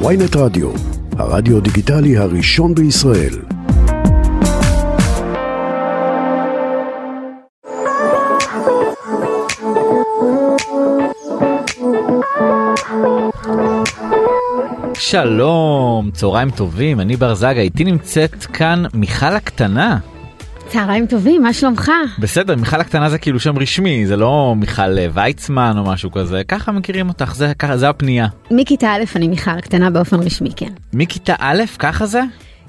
ויינט רדיו, הרדיו דיגיטלי הראשון בישראל. שלום, צהריים טובים, אני בר זגה, איתי נמצאת כאן מיכל הקטנה. צהריים טובים, מה שלומך? בסדר, מיכל הקטנה זה כאילו שם רשמי, זה לא מיכל אה, ויצמן או משהו כזה, ככה מכירים אותך, זה, ככה, זה הפנייה. מכיתה א' אני מיכל הקטנה באופן רשמי, כן. מכיתה א', ככה זה?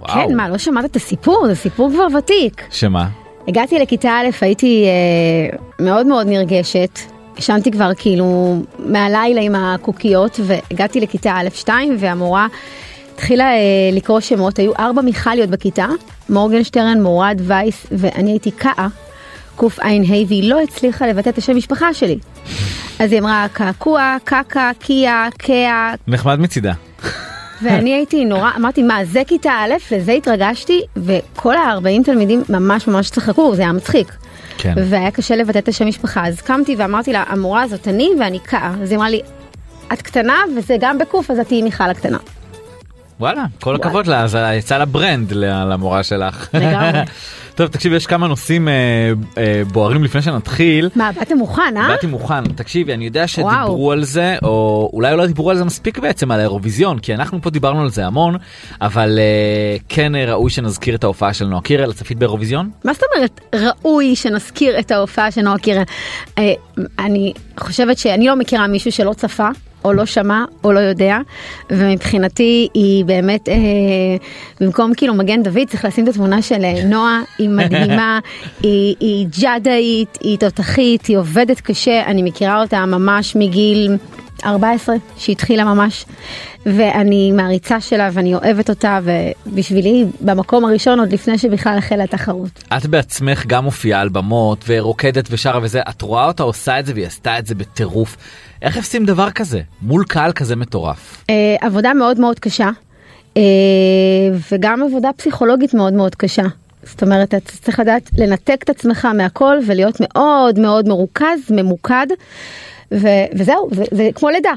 כן, מה, לא שמעת את הסיפור? זה סיפור כבר ותיק. שמה? הגעתי לכיתה א', הייתי אה, מאוד מאוד נרגשת. ישנתי כבר כאילו מהלילה עם הקוקיות, והגעתי לכיתה א'-2, והמורה התחילה אה, לקרוא שמות, היו ארבע מיכליות בכיתה, מורגנשטרן, מורד, וייס, ואני הייתי קאה, קע"ה, והיא לא הצליחה לבטא את השם משפחה שלי. אז היא אמרה קעקוע, קקה, קיה, קאה, נחמד מצידה. ואני הייתי נורא, אמרתי מה זה כיתה א', לזה התרגשתי, וכל ה-40 תלמידים ממש ממש צחקו, זה היה מצחיק. כן. והיה קשה לבטא את השם משפחה, אז קמתי ואמרתי לה, המורה הזאת אני ואני קאה. אז היא אמרה לי, את קטנה וזה גם בקוף, אז את תהיי מיכל הקטנה. וואלה, כל הכבוד לה, אז יצא לה ברנד למורה שלך. לגמרי. טוב, תקשיב, יש כמה נושאים אה, אה, בוערים לפני שנתחיל. מה, באתם מוכן, אה? באתי מוכן, תקשיבי, אני יודע שדיברו וואו. על זה, או אולי לא דיברו על זה מספיק בעצם, על האירוויזיון, כי אנחנו פה דיברנו על זה המון, אבל אה, כן אה, ראוי שנזכיר את ההופעה של נועה קירל, צפית באירוויזיון? מה זאת אומרת ראוי שנזכיר את ההופעה של נועה קירל? אה, אני חושבת שאני לא מכירה מישהו שלא צפה. או לא שמע או לא יודע ומבחינתי היא באמת אה, במקום כאילו מגן דוד צריך לשים את התמונה של אה, נועה היא מדהימה היא, היא ג'אדאית היא תותחית היא עובדת קשה אני מכירה אותה ממש מגיל 14 שהתחילה ממש ואני מעריצה שלה ואני אוהבת אותה ובשבילי במקום הראשון עוד לפני שבכלל החלה התחרות. את בעצמך גם מופיעה על במות ורוקדת ושרה וזה, את רואה אותה עושה את זה והיא עשתה את זה בטירוף. איך עושים דבר כזה מול קהל כזה מטורף? אה, עבודה מאוד מאוד קשה, אה, וגם עבודה פסיכולוגית מאוד מאוד קשה. זאת אומרת, אתה צריך לדעת לנתק את עצמך מהכל ולהיות מאוד מאוד מרוכז, ממוקד, ו- וזהו, זה, זה כמו לידה.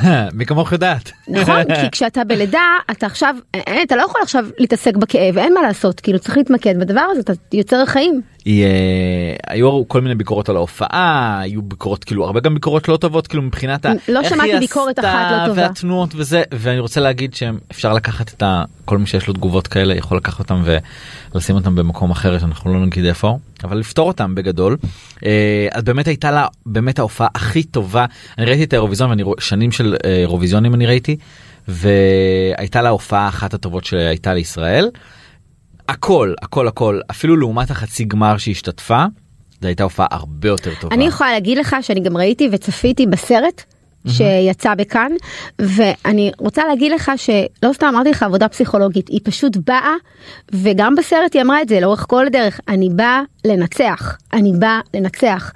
מי כמוך יודעת. נכון, כי כשאתה בלידה, אתה עכשיו, אין, אתה לא יכול עכשיו להתעסק בכאב, אין מה לעשות, כאילו צריך להתמקד בדבר הזה, אתה יוצר חיים. היא, אה, היו כל מיני ביקורות על ההופעה, היו ביקורות כאילו הרבה גם ביקורות לא טובות כאילו מבחינת ה... לא שמעתי ביקורת אחת לא טובה. והתנועות וזה ואני רוצה להגיד שאפשר לקחת את ה... כל מי שיש לו תגובות כאלה יכול לקחת אותם ולשים אותם במקום אחר שאנחנו לא נגיד איפה אבל לפתור אותם בגדול. אה, אז באמת הייתה לה באמת ההופעה הכי טובה אני ראיתי את האירוויזיון ואני שנים של אה, אירוויזיונים אני ראיתי והייתה לה הופעה אחת הטובות שהייתה לישראל. הכל הכל הכל אפילו לעומת החצי גמר שהשתתפה. זו הייתה הופעה הרבה יותר טובה. אני יכולה להגיד לך שאני גם ראיתי וצפיתי בסרט שיצא בכאן ואני רוצה להגיד לך שלא סתם אמרתי לך עבודה פסיכולוגית היא פשוט באה וגם בסרט היא אמרה את זה לאורך כל הדרך אני באה לנצח אני באה לנצח.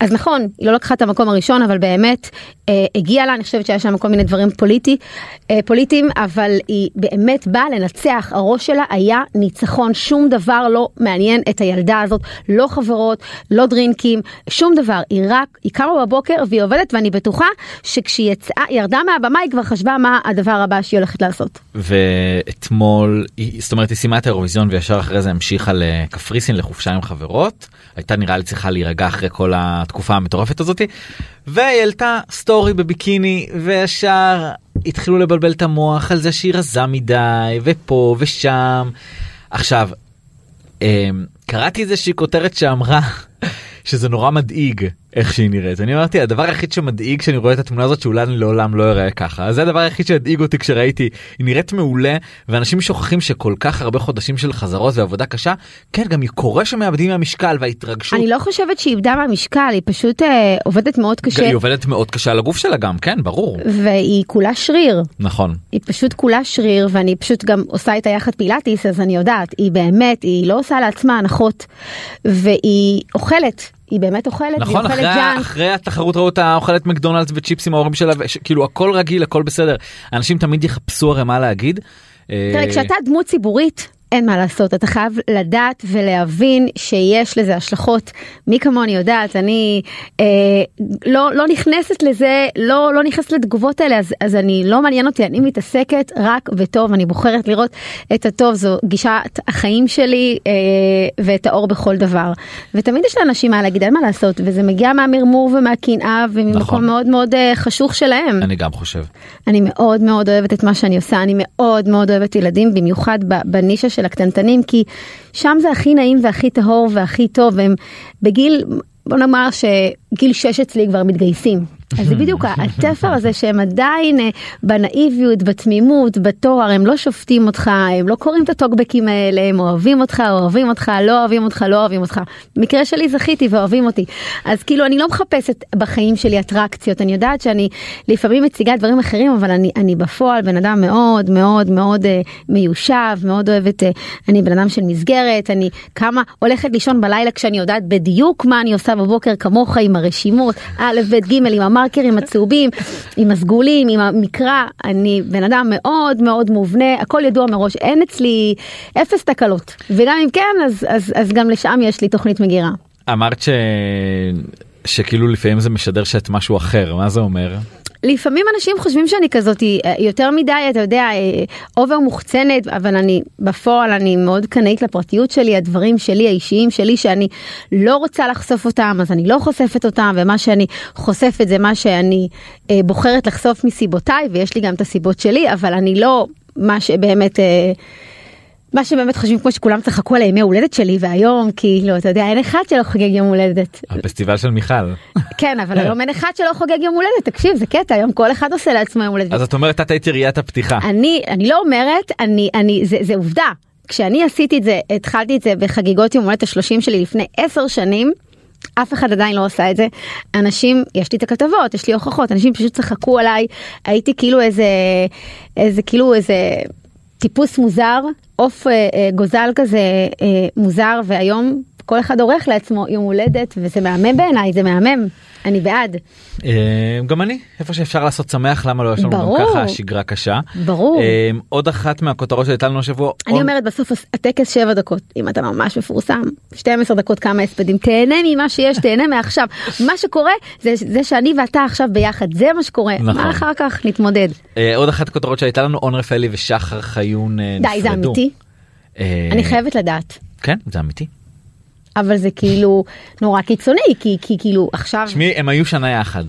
אז נכון היא לא לקחה את המקום הראשון אבל באמת אה, הגיעה לה אני חושבת שהיה שם כל מיני דברים פוליטי, אה, פוליטיים אבל היא באמת באה לנצח. הראש שלה היה ניצחון שום דבר לא מעניין את הילדה הזאת לא חברות לא דרינקים שום דבר. היא רק היא קמה בבוקר והיא עובדת ואני בטוחה שכשהיא יצאה ירדה מהבמה היא כבר חשבה מה הדבר הבא שהיא הולכת לעשות. ואתמול זאת אומרת היא סיימה את האירוויזיון וישר אחרי זה המשיכה לקפריסין לחופשה עם חברות. הייתה נראה לי צריכה להירגע אחרי כל התקופה המטורפת הזאתי והיא העלתה סטורי בביקיני וישר התחילו לבלבל את המוח על זה שהיא רזה מדי ופה ושם. עכשיו אמ, קראתי איזושהי כותרת שאמרה שזה נורא מדאיג איך שהיא נראית. אני אמרתי הדבר היחיד שמדאיג כשאני רואה את התמונה הזאת שאולי אני לעולם לא אראה ככה זה הדבר היחיד שהדאיג אותי כשראיתי. היא נראית מעולה ואנשים שוכחים שכל כך הרבה חודשים של חזרות ועבודה קשה כן גם קורה שמאבדים מהמשקל וההתרגשות. אני לא חושבת שהיא איבדה מהמשקל היא פשוט אה, עובדת מאוד קשה. היא עובדת מאוד קשה על הגוף שלה גם כן ברור. והיא כולה שריר. נכון. היא פשוט כולה שריר ואני פשוט גם עושה איתה יחד פילאטיס אז אני יודעת היא באמת היא לא עושה לעצמה הנחות והיא אוכלת היא באמת אוכלת והיא נכון אוכלת אחרי, ג'אנק. אחרי התחרות ראו אותה אוכלת מקדונלדס וצ'יפס עם ההורים שלה וש- כאילו הכל רגיל הכל בסדר אנשים תמיד יחפשו הרי מה להגיד. תראה אה, כשאתה דמות ציבורית אין מה לעשות, אתה חייב לדעת ולהבין שיש לזה השלכות. מי כמוני יודעת, אני אה, לא, לא נכנסת לזה, לא, לא נכנסת לתגובות האלה, אז, אז אני, לא מעניין אותי, אני מתעסקת רק בטוב, אני בוחרת לראות את הטוב, זו גישת החיים שלי אה, ואת האור בכל דבר. ותמיד יש לאנשים מה להגיד, אין מה לעשות, וזה מגיע מהמרמור ומהקנאה וממקום נכון. מאוד מאוד אה, חשוך שלהם. אני גם חושב. אני מאוד מאוד אוהבת את מה שאני עושה, אני מאוד מאוד אוהבת ילדים, במיוחד בנישה של הקטנטנים, כי שם זה הכי נעים והכי טהור והכי טוב, והם בגיל, בוא נאמר שגיל 6 אצלי כבר מתגייסים. אז זה בדיוק התפר הזה שהם עדיין אה, בנאיביות, בתמימות, בתואר, הם לא שופטים אותך, הם לא קוראים את הטוקבקים האלה, הם אוהבים אותך, אוהבים אותך, לא אוהבים אותך, לא אוהבים אותך. במקרה שלי זכיתי ואוהבים אותי. אז כאילו אני לא מחפשת בחיים שלי אטרקציות, אני יודעת שאני לפעמים מציגה דברים אחרים, אבל אני, אני בפועל בן אדם מאוד מאוד מאוד אה, מיושב, מאוד אוהבת, אה, אני בן אדם של מסגרת, אני כמה הולכת לישון בלילה כשאני יודעת בדיוק מה אני עושה בבוקר כמוך עם הרשימות, א', ב', ג', עם המרקרים הצהובים, עם הסגולים, עם המקרא, אני בן אדם מאוד מאוד מובנה, הכל ידוע מראש, אין אצלי אפס תקלות, וגם אם כן, אז, אז, אז גם לשם יש לי תוכנית מגירה. אמרת ש... שכאילו לפעמים זה משדר שאת משהו אחר, מה זה אומר? לפעמים אנשים חושבים שאני כזאת אה, יותר מדי, אתה יודע, אובר מוחצנת, אבל אני בפועל אני מאוד קנאית לפרטיות שלי, הדברים שלי, האישיים שלי, שאני לא רוצה לחשוף אותם, אז אני לא חושפת אותם, ומה שאני חושפת זה מה שאני אה, בוחרת לחשוף מסיבותיי, ויש לי גם את הסיבות שלי, אבל אני לא מה שבאמת... אה, מה שבאמת חושבים כמו שכולם צחקו על הימי הולדת שלי והיום כאילו אתה יודע אין אחד שלא חוגג יום הולדת. הפסטיבל של מיכל. כן אבל היום אין אחד שלא חוגג יום הולדת תקשיב זה קטע היום כל אחד עושה לעצמו יום הולדת. אז את אומרת את היית יריית הפתיחה. אני אני לא אומרת אני אני זה, זה עובדה כשאני עשיתי את זה התחלתי את זה בחגיגות יום הולדת השלושים שלי לפני עשר שנים. אף אחד עדיין לא עושה את זה. אנשים, יש לי את הכתבות, יש לי הוכחות, אנשים פשוט צחקו עליי, הייתי כאילו איזה, איזה כאילו איזה טיפוס מוזר, עוף אה, אה, גוזל כזה אה, מוזר, והיום כל אחד עורך לעצמו יום הולדת, וזה מהמם בעיניי, זה מהמם, אני בעד. אה, גם אני, איפה שאפשר לעשות שמח, למה לא יש לנו גם ברור. ככה שגרה קשה. ברור. אה, עוד אחת מהכותרות שהייתה לנו השבוע. אני אומרת בסוף הטקס 7 דקות, אם אתה ממש מפורסם, 12 דקות כמה הספדים, תהנה ממה שיש, תהנה מעכשיו. מה שקורה זה, זה שאני ואתה עכשיו ביחד, זה מה שקורה, נכון. מה אחר כך נתמודד. אה, עוד אחת הכותרות שהייתה לנו, און רפאלי ושחר חיון אה, די, זה נפרדו. אמיתי, אני חייבת לדעת. כן, זה אמיתי. אבל זה כאילו נורא קיצוני, כי, כי כאילו עכשיו, תשמעי, הם היו שנה יחד.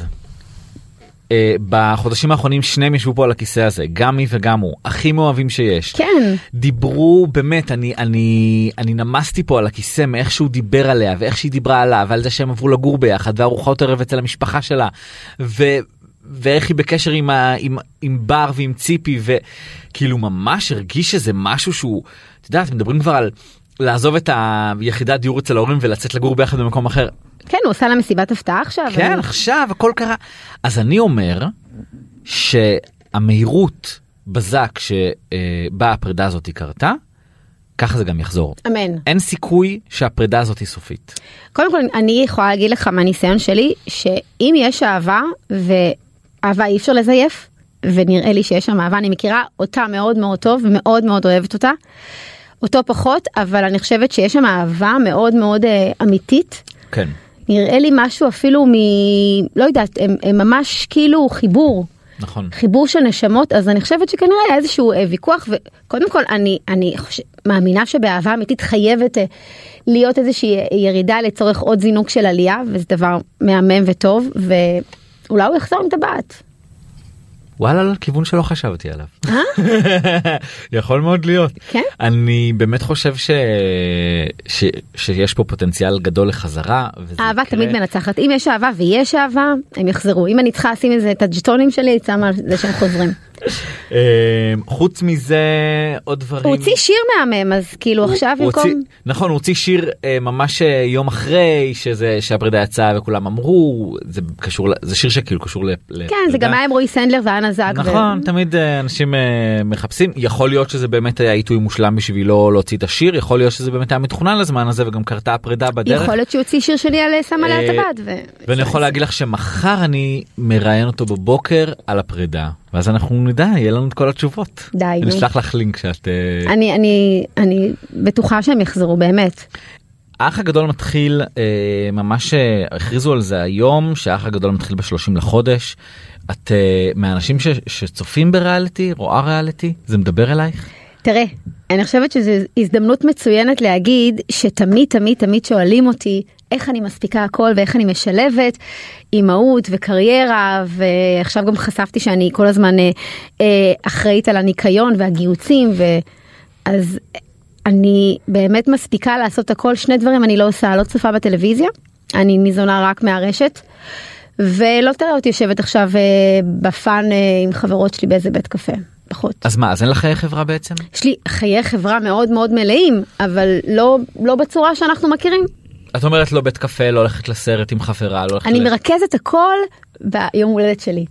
אה, בחודשים האחרונים שניהם ישבו פה על הכיסא הזה, גם היא וגם הוא, הכי מאוהבים שיש. כן, דיברו באמת אני אני אני נמסתי פה על הכיסא מאיך שהוא דיבר עליה ואיך שהיא דיברה עליו ועל זה שהם עברו לגור ביחד וארוחת ערב אצל המשפחה שלה ו, ואיך היא בקשר עם, ה, עם, עם בר ועם ציפי וכאילו ממש הרגיש שזה משהו שהוא את יודעת מדברים כבר על לעזוב את היחידת דיור אצל ההורים ולצאת לגור ביחד במקום אחר כן, הוא עושה לה מסיבת הפתעה עכשיו. כן אני- עכשיו הכל קרה אז אני אומר שהמהירות בזק שבה הפרידה הזאת קרתה ככה זה גם יחזור אמן. אין סיכוי שהפרידה הזאת היא סופית. קודם כל, אני יכולה להגיד לך מהניסיון שלי, שאם יש אהבה, ואהבה אי אפשר לזייף, ונראה לי שיש שם אהבה, אני מכירה אותה מאוד מאוד טוב, ומאוד מאוד אוהבת אותה. אותו פחות, אבל אני חושבת שיש שם אהבה מאוד מאוד אה, אמיתית. כן. נראה לי משהו אפילו מ... לא יודעת, הם, הם ממש כאילו חיבור. נכון. חיבור של נשמות אז אני חושבת שכנראה היה איזשהו אה, ויכוח וקודם כל אני אני חושב, מאמינה שבאהבה אמיתית חייבת אה, להיות איזושהי אה, ירידה לצורך עוד זינוק של עלייה וזה דבר מהמם וטוב ואולי הוא יחזור עם טבעת. וואלה לא, כיוון שלא חשבתי עליו. יכול מאוד להיות. כן? אני באמת חושב ש... ש... שיש פה פוטנציאל גדול לחזרה. אהבה יקרה. תמיד מנצחת אם יש אהבה ויש אהבה הם יחזרו אם אני צריכה לשים את הג'טונים שלי אני שמה על זה שהם חוזרים. אה, חוץ מזה עוד דברים. הוא הוציא שיר מהמם אז כאילו עכשיו הוא במקום הוציא, נכון הוא הוציא שיר אה, ממש אה, יום אחרי שזה שהפרידה יצאה וכולם אמרו זה קשור זה שיר שכאילו קשור ל... כן זה גם היה עם רועי סנדלר ואנה. ו- נכון תמיד אה, אנשים אה, מחפשים יכול להיות שזה באמת היה עיתוי מושלם בשבילו להוציא את השיר יכול להיות שזה באמת היה מתוכנן לזמן הזה וגם קרתה הפרידה בדרך. יכול להיות שהוא הוציא שיר שלי על אה, טבעת. ו- ואני יכול להגיד לך שמחר אני מראיין אותו בבוקר על הפרידה ואז אנחנו נדע יהיה לנו את כל התשובות. די, נו. נשלח לך לינק שאת... אה, אני, אני, אני בטוחה שהם יחזרו, באמת. האח הגדול מתחיל אה, ממש אה, הכריזו על זה היום שהאח הגדול מתחיל ב-30 לחודש. את אה, מהאנשים ש, שצופים בריאליטי רואה ריאליטי זה מדבר אלייך? תראה, אני חושבת שזו הזדמנות מצוינת להגיד שתמיד תמיד תמיד שואלים אותי איך אני מספיקה הכל ואיך אני משלבת אימהות וקריירה ועכשיו גם חשפתי שאני כל הזמן אה, אה, אחראית על הניקיון והגיוצים ואז אני באמת מספיקה לעשות הכל שני דברים אני לא עושה לא צופה בטלוויזיה אני ניזונה רק מהרשת. ולא תראה אותי יושבת עכשיו אה, בפאן עם חברות שלי באיזה בית קפה. פחות. אז מה אז אין לך חיי חברה בעצם? יש לי חיי חברה מאוד מאוד מלאים, אבל לא, לא בצורה שאנחנו מכירים. את אומרת לא בית קפה לא הולכת לסרט עם חברה לא הולכת אני מרכזת הכל ביום הולדת שלי.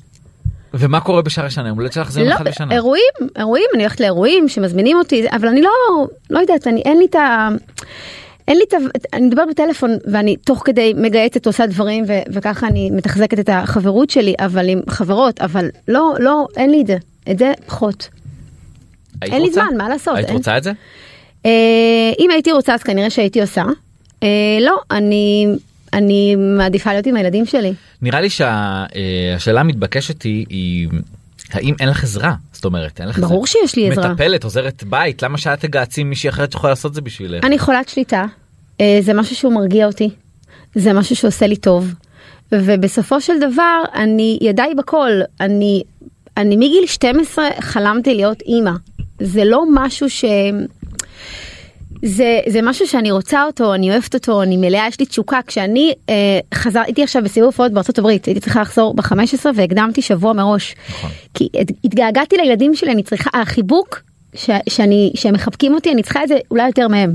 ומה קורה בשאר השנה יום הולדת שלך זה יום לא, אחד בשנה. אירועים, אירועים, אני הולכת לאירועים שמזמינים אותי, אבל אני לא, לא יודעת, אני, אין לי את ה... אין לי את ה... אני מדברת בטלפון ואני תוך כדי מגייסת עושה דברים ו, וככה אני מתחזקת את החברות שלי, אבל עם חברות, אבל לא, לא, אין לי את זה, את זה פחות. אין לי רוצה? זמן, מה לעשות? היית אין- רוצה את זה? אה, אם הייתי רוצה אז כנראה שהייתי עושה. אה, לא, אני, אני מעדיפה להיות עם הילדים שלי. נראה לי שהשאלה המתבקשת היא, היא האם אין לך עזרה זאת אומרת אין לך ברור עזרה. שיש לי עזרה. מטפלת עוזרת בית למה שאת תגעצי עם מישהי אחרת שיכולה לעשות זה בשבילך. אני חולת שליטה, אה, זה משהו שהוא מרגיע אותי, זה משהו שעושה לי טוב, ובסופו של דבר אני ידיי בכל, אני, אני מגיל 12 חלמתי להיות אימא, זה לא משהו ש... זה, זה משהו שאני רוצה אותו, אני אוהבת אותו, אני מלאה, יש לי תשוקה. כשאני אה, חזר, הייתי עכשיו בסיבוב הופעות בארצות הברית, הייתי צריכה לחזור ב-15 והקדמתי שבוע מראש. נכון. כי הת- התגעגעתי לילדים שלי, אני צריכה, החיבוק ש, שאני, שהם מחבקים אותי, אני צריכה את זה אולי יותר מהם.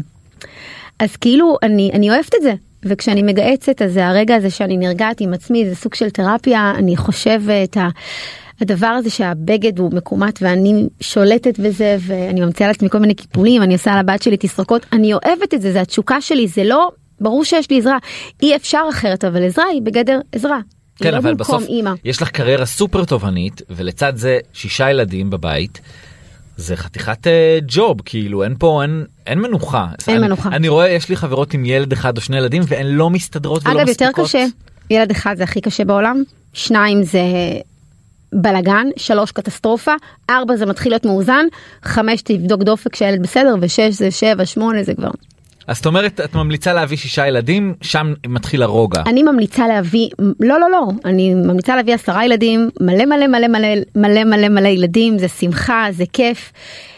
אז כאילו אני, אני אוהבת את זה. וכשאני מגהצת אז זה הרגע הזה שאני נרגעת עם עצמי זה סוג של תרפיה אני חושבת ה- הדבר הזה שהבגד הוא מקומט ואני שולטת בזה ואני ממציאה לעצמי כל מיני קיפולים אני עושה לבת שלי תסרוקות אני אוהבת את זה זה התשוקה שלי זה לא ברור שיש לי עזרה אי אפשר אחרת אבל עזרה היא בגדר עזרה. כן לא אבל בסוף אימא. יש לך קריירה סופר תובענית ולצד זה שישה ילדים בבית. זה חתיכת אה, ג'וב כאילו אין פה אין אין מנוחה. אין אני, מנוחה. אני רואה יש לי חברות עם ילד אחד או שני ילדים והן לא מסתדרות ולא אגב יותר מספיקות. קשה ילד אחד זה הכי קשה בעולם שניים זה בלאגן שלוש קטסטרופה ארבע זה מתחיל להיות מאוזן חמש תבדוק דופק שהילד בסדר ושש זה שבע שמונה זה כבר. אז זאת אומרת את ממליצה להביא שישה ילדים שם מתחיל הרוגע. אני ממליצה להביא לא לא לא אני ממליצה להביא עשרה ילדים מלא מלא מלא מלא מלא מלא מלא ילדים זה שמחה זה כיף.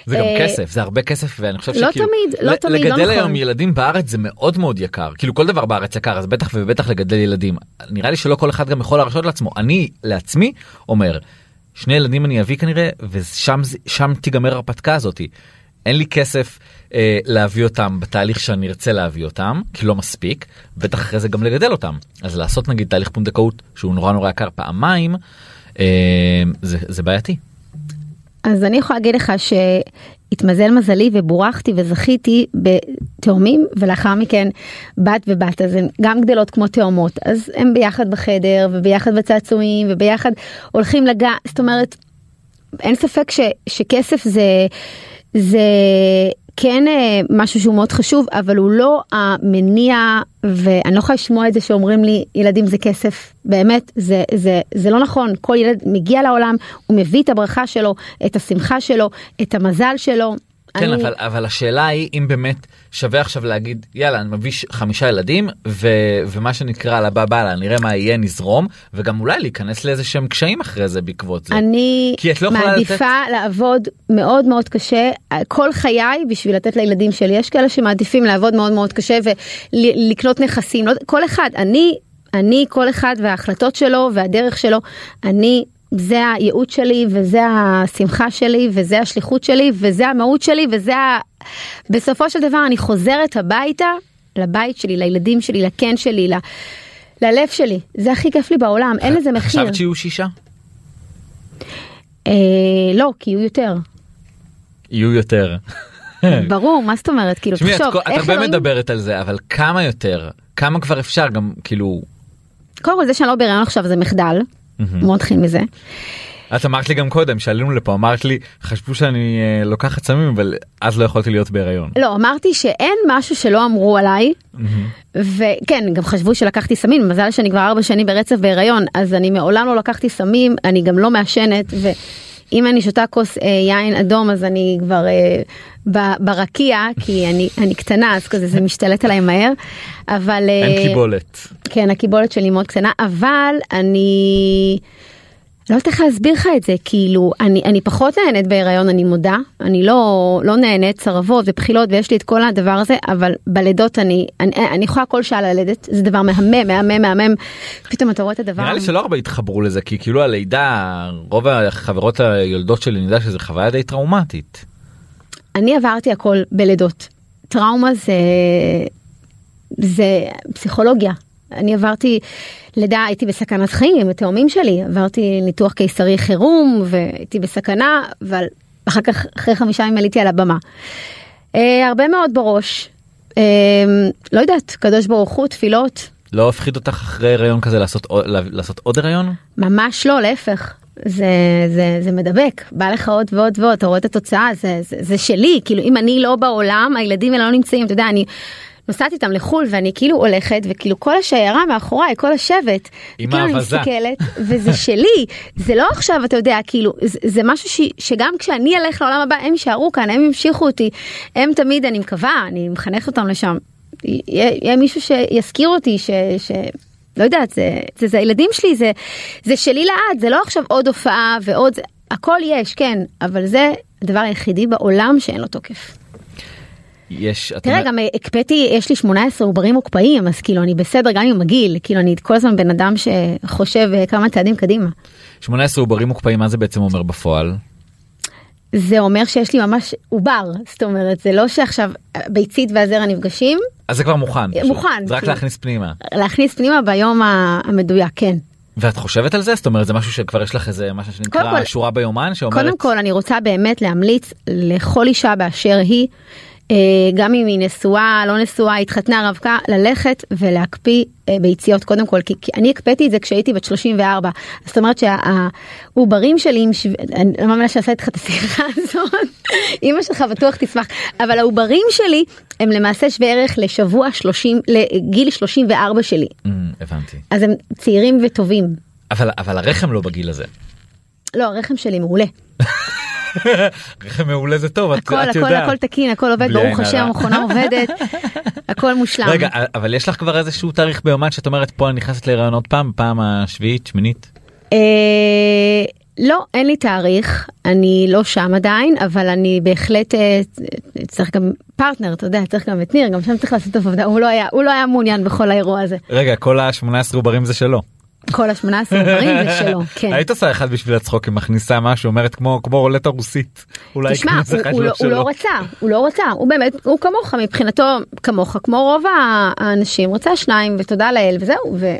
זה גם אה, כסף זה הרבה כסף ואני חושב לא שכאילו תמיד, לא תמיד, לא לגדל נכון. היום ילדים בארץ זה מאוד מאוד יקר כאילו כל דבר בארץ יקר אז בטח ובטח לגדל ילדים נראה לי שלא כל אחד גם יכול להרשות לעצמו אני לעצמי אומר שני ילדים אני אביא כנראה ושם שם תיגמר ההרפתקה הזאתי. אין לי כסף אה, להביא אותם בתהליך שאני ארצה להביא אותם כי לא מספיק בטח אחרי זה גם לגדל אותם אז לעשות נגיד תהליך פונדקאות שהוא נורא נורא יקר פעמיים אה, זה, זה בעייתי. אז אני יכולה להגיד לך שהתמזל מזלי ובורכתי וזכיתי בתאומים ולאחר מכן בת ובת אז הן גם גדלות כמו תאומות אז הם ביחד בחדר וביחד בצעצועים וביחד הולכים לגן זאת אומרת אין ספק ש, שכסף זה זה כן אה, משהו שהוא מאוד חשוב אבל הוא לא המניע ואני לא יכולה לשמוע את זה שאומרים לי ילדים זה כסף באמת זה זה זה לא נכון כל ילד מגיע לעולם הוא מביא את הברכה שלו את השמחה שלו את המזל שלו. כן אני- אבל אבל השאלה היא אם באמת שווה עכשיו להגיד יאללה אני מביא חמישה ילדים ו, ומה שנקרא על הבא בא נראה מה יהיה נזרום וגם אולי להיכנס לאיזה שהם קשיים אחרי זה בעקבות זה. אני לא מעדיפה לעבוד מאוד מאוד קשה כל חיי בשביל לתת לילדים שלי יש כאלה שמעדיפים לעבוד מאוד מאוד קשה ולקנות נכסים לא, כל אחד אני אני כל אחד וההחלטות שלו והדרך שלו אני זה הייעוד שלי וזה השמחה שלי וזה השליחות שלי וזה המהות שלי וזה ה... בסופו של דבר אני חוזרת הביתה לבית שלי לילדים שלי לקן שלי ל... ללב שלי זה הכי כיף לי בעולם אין לזה מחיר. חשבת שיהיו שישה? אה, לא, כי יהיו יותר. יהיו יותר. ברור, מה זאת אומרת? כאילו, את תחשוב, את איך הרבה אלוהים... מדברת על זה אבל כמה יותר כמה כבר אפשר גם כאילו קודם כל, זה שאני לא בהיריון עכשיו זה מחדל. בוא נתחיל מזה. את אמרת לי גם קודם שעלינו לפה אמרת לי חשבו שאני אה, לוקחת סמים אבל אז לא יכולתי להיות בהיריון. לא, אמרתי שאין משהו שלא אמרו עליי, וכן, גם חשבו שלקחתי סמים, מזל שאני כבר ארבע שנים ברצף בהיריון, אז אני מעולם לא לקחתי סמים, אני גם לא מעשנת, ואם אני שותה כוס אה, יין אדום אז אני כבר אה, ב- ברקיע, כי אני, אני קטנה, אז כזה זה משתלט עליי מהר, אבל... אה, אין קיבולת. כן, הקיבולת שלי מאוד קטנה, אבל אני לא יודעת איך להסביר לך את זה, כאילו, אני, אני פחות נהנית בהיריון, אני מודה, אני לא, לא נהנית צרבות ובחילות ויש לי את כל הדבר הזה, אבל בלידות אני, אני, אני יכולה כל שעה ללדת, זה דבר מהמם, מהמם, מהמם, פתאום אתה רואה את הדבר. נראה לי שלא הרבה התחברו לזה כי כאילו הלידה רוב החברות היולדות שלי אני יודע שזה חוויה די טראומטית. אני עברתי הכל בלידות. טראומה זה, זה פסיכולוגיה. אני עברתי לידה, הייתי בסכנת חיים עם התאומים שלי, עברתי ניתוח קיסרי חירום והייתי בסכנה, אבל אחר כך, אחרי חמישה ימים עליתי על הבמה. אה, הרבה מאוד בראש, אה, לא יודעת, קדוש ברוך הוא, תפילות, לא הפחיד אותך אחרי הריון כזה לעשות לעשות עוד הריון? ממש לא, להפך. זה, זה, זה מדבק, בא לך עוד ועוד ועוד, אתה רואה את התוצאה, זה, זה, זה שלי, כאילו אם אני לא בעולם, הילדים האלה לא נמצאים, אתה יודע, אני נוסעת איתם לחו"ל ואני כאילו הולכת, וכאילו כל השיירה מאחוריי, כל השבט, עם כאילו אני האבזה. מסתכלת, וזה שלי, זה לא עכשיו, אתה יודע, כאילו, זה, זה משהו ש, שגם כשאני אלך לעולם הבא, הם יישארו כאן, הם ימשיכו אותי, הם תמיד, אני מקווה, אני מחנכת אותם לשם, יהיה, יהיה מישהו שיזכיר אותי, ש... ש... לא יודעת, זה, זה, זה הילדים שלי, זה, זה שלי לעד, זה לא עכשיו עוד הופעה ועוד, הכל יש, כן, אבל זה הדבר היחידי בעולם שאין לו תוקף. יש. תראה, גם אה, הקפאתי, יש לי 18 עוברים מוקפאים, אז כאילו אני בסדר גם עם הגיל, כאילו אני כל הזמן בן אדם שחושב אה, כמה צעדים קדימה. 18 עוברים מוקפאים מה זה בעצם אומר בפועל? זה אומר שיש לי ממש עובר, זאת אומרת, זה לא שעכשיו ביצית והזרע נפגשים, אז זה כבר מוכן. פשוט. מוכן, זה רק כאילו. להכניס פנימה. להכניס פנימה ביום המדויק, כן. ואת חושבת על זה? זאת אומרת זה משהו שכבר יש לך איזה משהו קודם שנקרא כל- שורה ביומן שאומרת קודם כל אני רוצה באמת להמליץ לכל אישה באשר היא, אה, גם אם היא נשואה, לא נשואה, התחתנה רווקה, ללכת ולהקפיא אה, ביציות קודם כל, כי, כי אני הקפאתי את זה כשהייתי בת 34, זאת אומרת שהעוברים שלי, שו... אני לא מאמינה שעשה איתך את השיחה הזאת, אימא שלך בטוח תשמח, אבל העוברים שלי הם למעשה שווה ערך לשבוע 30, לגיל 34 שלי, Mm, הבנתי. אז הם צעירים וטובים. אבל אבל הרחם לא בגיל הזה. לא, הרחם שלי מעולה. מעולה זה טוב את הכל, את הכל, יודעת. הכל תקין, הכל עובד, ברוך השם. המכונה עובדת, הכל מושלם. רגע אבל יש לך כבר איזשהו תאריך ביומן שאת אומרת פה אני נכנסת להיריון עוד פעם פעם השביעית שמינית. אה, לא, אין לי תאריך, אני לא שם עדיין, אבל אני בהחלט אה, צריך גם פרטנר, אתה יודע, צריך גם את ניר, גם שם צריך לעשות עבודה, הוא לא היה, הוא לא היה מעוניין בכל האירוע הזה. רגע כל ה-18 עוברים זה שלו. כל ה-18 עוברים זה שלו, כן. היית עושה אחד בשביל הצחוק אם מכניסה משהו אומרת כמו כמו רולטה רוסית. אולי תשמע, הוא, הוא, לא, הוא. לא רצה, הוא לא רצה, הוא באמת, הוא כמוך, מבחינתו, כמוך, כמו רוב האנשים, רצה שניים, ותודה לאל, וזהו, ו...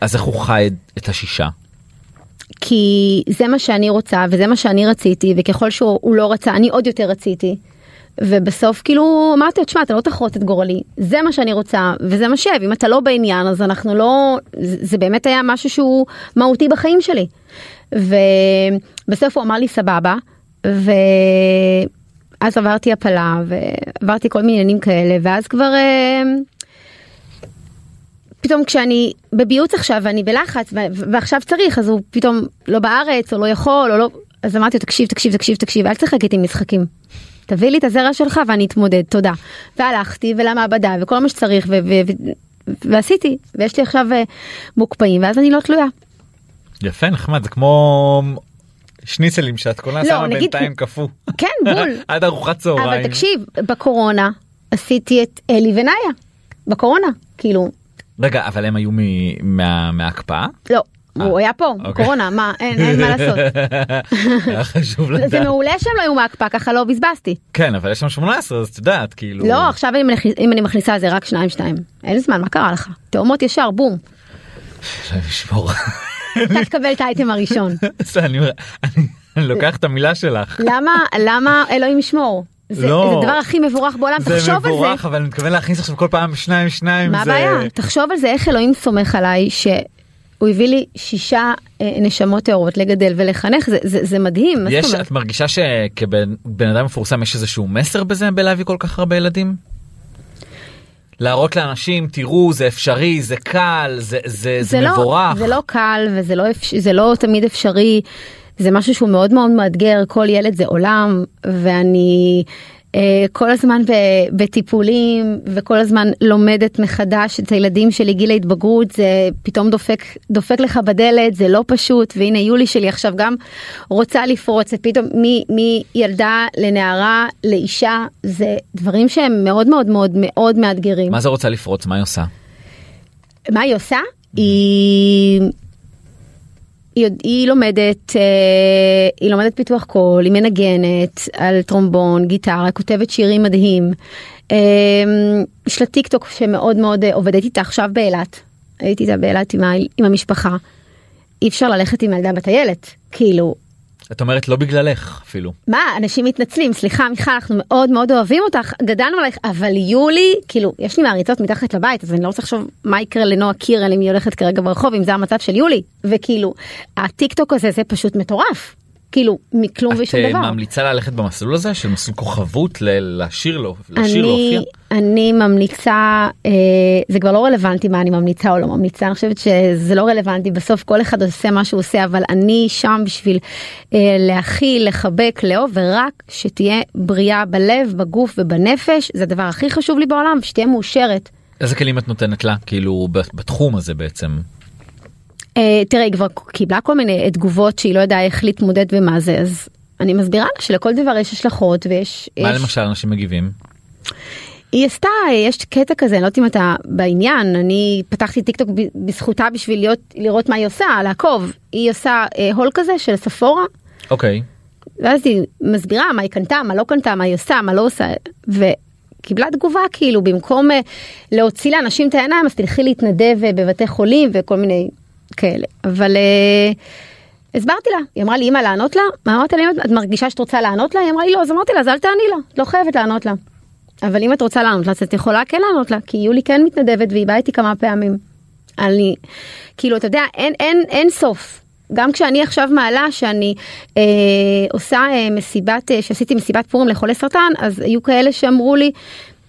אז איך הוא חי את השישה? כי זה מה שאני רוצה וזה מה שאני רציתי וככל שהוא הוא לא רצה אני עוד יותר רציתי. ובסוף כאילו אמרתי לו תשמע אתה לא תחרוט את גורלי זה מה שאני רוצה וזה מה שב אם אתה לא בעניין אז אנחנו לא זה, זה באמת היה משהו שהוא מהותי בחיים שלי. ובסוף הוא אמר לי סבבה ואז עברתי הפלה ועברתי כל מיני עניינים כאלה ואז כבר. אה, פתאום כשאני בביוץ עכשיו ואני בלחץ ועכשיו צריך אז הוא פתאום לא בארץ או לא יכול או לא אז אמרתי לו תקשיב תקשיב תקשיב תקשיב אל תשחק איתי משחקים. תביא לי את הזרע שלך ואני אתמודד תודה. והלכתי ולמעבדה וכל מה שצריך ו- ו- ו- ועשיתי ויש לי עכשיו אה, מוקפאים ואז אני לא תלויה. יפה נחמד זה כמו שניצלים שאת קונה לא, שמה נגיד- בינתיים קפוא. כן בול. עד ארוחת צהריים. אבל תקשיב בקורונה עשיתי את אלי ונאיה בקורונה כאילו רגע אבל הם היו מההקפאה? לא. אה, הוא היה פה, אוקיי. בקורונה, מה, אין, מה לעשות. היה חשוב זה לדעת. מעולה שהם לא היו מהקפאה, ככה לא בזבזתי. כן אבל יש שם 18 אז את יודעת כאילו. לא, עכשיו אם אני- מכניסה זה רק שניים שתיים. אין זמן, מה קרה לך? תאומות ישר, בום. אלוהים ישמור. אתה תקבל את האייטם הראשון. זה, אני לוקח את המילה שלך. למה, למה אלוהים ישמור? זה לא. זה הדבר הכי מבורך בעולם, זה תחשוב על זה. מבורך אבל אני מתכוון להכניס עכשיו כל פעם שניים שניים. מה זה- הבעיה? תחשוב על זה, איך אלוהים סומך עליי, הוא הביא לי שישה אה, נשמות טהורות לגדל ולחנך, זה, זה, זה מדהים. יש? את מרגישה שכבן בן אדם מפורסם יש איזשהו מסר בזה בלהביא כל כך הרבה ילדים? להראות לאנשים תראו זה אפשרי זה קל זה זה זה, לא, מבורך זה לא קל וזה לא. זה לא תמיד אפשרי, זה משהו שהוא מאוד מאוד מאתגר, כל ילד זה עולם, ואני כל הזמן. בטיפולים וכל הזמן לומדת מחדש את הילדים שלי, גיל ההתבגרות, זה פתאום דופק, דופק לך בדלת, זה לא פשוט, והנה יולי שלי עכשיו גם רוצה לפרוץ, זה פתאום מילדה לנערה לאישה, זה דברים שהם מאוד מאוד מאוד מאוד מאתגרים. מה זה רוצה לפרוץ מה היא עושה? מה היא עושה? היא... היא, היא לומדת, אה, היא לומדת פיתוח קול, היא מנגנת על טרומבון, גיטרה, כותבת שירים מדהים. אה, יש לה טיק טוק שמאוד מאוד אה, עובדת איתה עכשיו באילת. הייתי איתה באילת עם, עם המשפחה. אי אפשר ללכת עם ילדה בטיילת, כאילו, את אומרת לא בגללך אפילו. מה, אנשים מתנצלים, סליחה מיכל, אנחנו מאוד מאוד אוהבים אותך, גדלנו עלייך, אבל יולי, כאילו, יש לי מעריצות מתחת לבית, אז אני לא רוצה לחשוב מה יקרה לנועה קירל אם היא הולכת כרגע ברחוב, אם זה המצב של יולי, וכאילו, הטיק טוק הזה זה פשוט מטורף, כאילו, מכלום את ושום אה, דבר. ממליצה ללכת במסלול הזה של מסלול כוכבות לשיר לו לשיר אני, להופיע? אני ממליצה, אה, זה כבר לא רלוונטי מה אני ממליצה או לא ממליצה, אני חושבת שזה לא רלוונטי, בסוף כל אחד עושה מה שהוא עושה, אבל אני שם בשביל אה, להכיל, לחבק, לאהוב, ורק שתהיה בריאה בלב, בגוף ובנפש, זה הדבר הכי חשוב לי בעולם, שתהיה מאושרת. איזה כלים את נותנת לה כאילו בתחום הזה בעצם? אה, תראה, היא כבר קיבלה כל מיני תגובות שהיא לא יודעה איך להתמודד ומה זה, אז אני מסבירה לה שלכל דבר יש השלכות ויש... מה יש... למשל אנשים מגיבים? היא עשתה, יש קטע כזה, אני לא יודעת אם אתה בעניין, אני פתחתי טיק טוק בזכותה בשביל להיות, לראות מה היא עושה, לעקוב. היא עושה אה, הול כזה של ספורה, אוקיי. ואז היא מסבירה מה היא קנתה, מה לא קנתה, מה היא עושה, מה לא עושה, וקיבלה תגובה כאילו, במקום אה, להוציא לאנשים את העיניים, אז תלכי להתנדב אה, בבתי חולים וכל מיני כאלה. אבל אה, הסברתי לה, היא אמרה לי, אמא לענות לה? מה אמרתי לה, "אמא, את מרגישה שאת רוצה לענות לה? היא אמרה לי, לא, אז אמרתי לה, אז אל תעני לה, את לא חייבת לענות לה. אבל אם את רוצה לענות לה, אז את יכולה כן לענות לה, כי יולי כן מתנדבת והיא באה איתי כמה פעמים. אני, כאילו, אתה יודע, אין, אין, אין סוף. גם כשאני עכשיו מעלה שאני אה, עושה אה, מסיבת, אה, שעשיתי מסיבת פורים לחולי סרטן, אז היו כאלה שאמרו לי,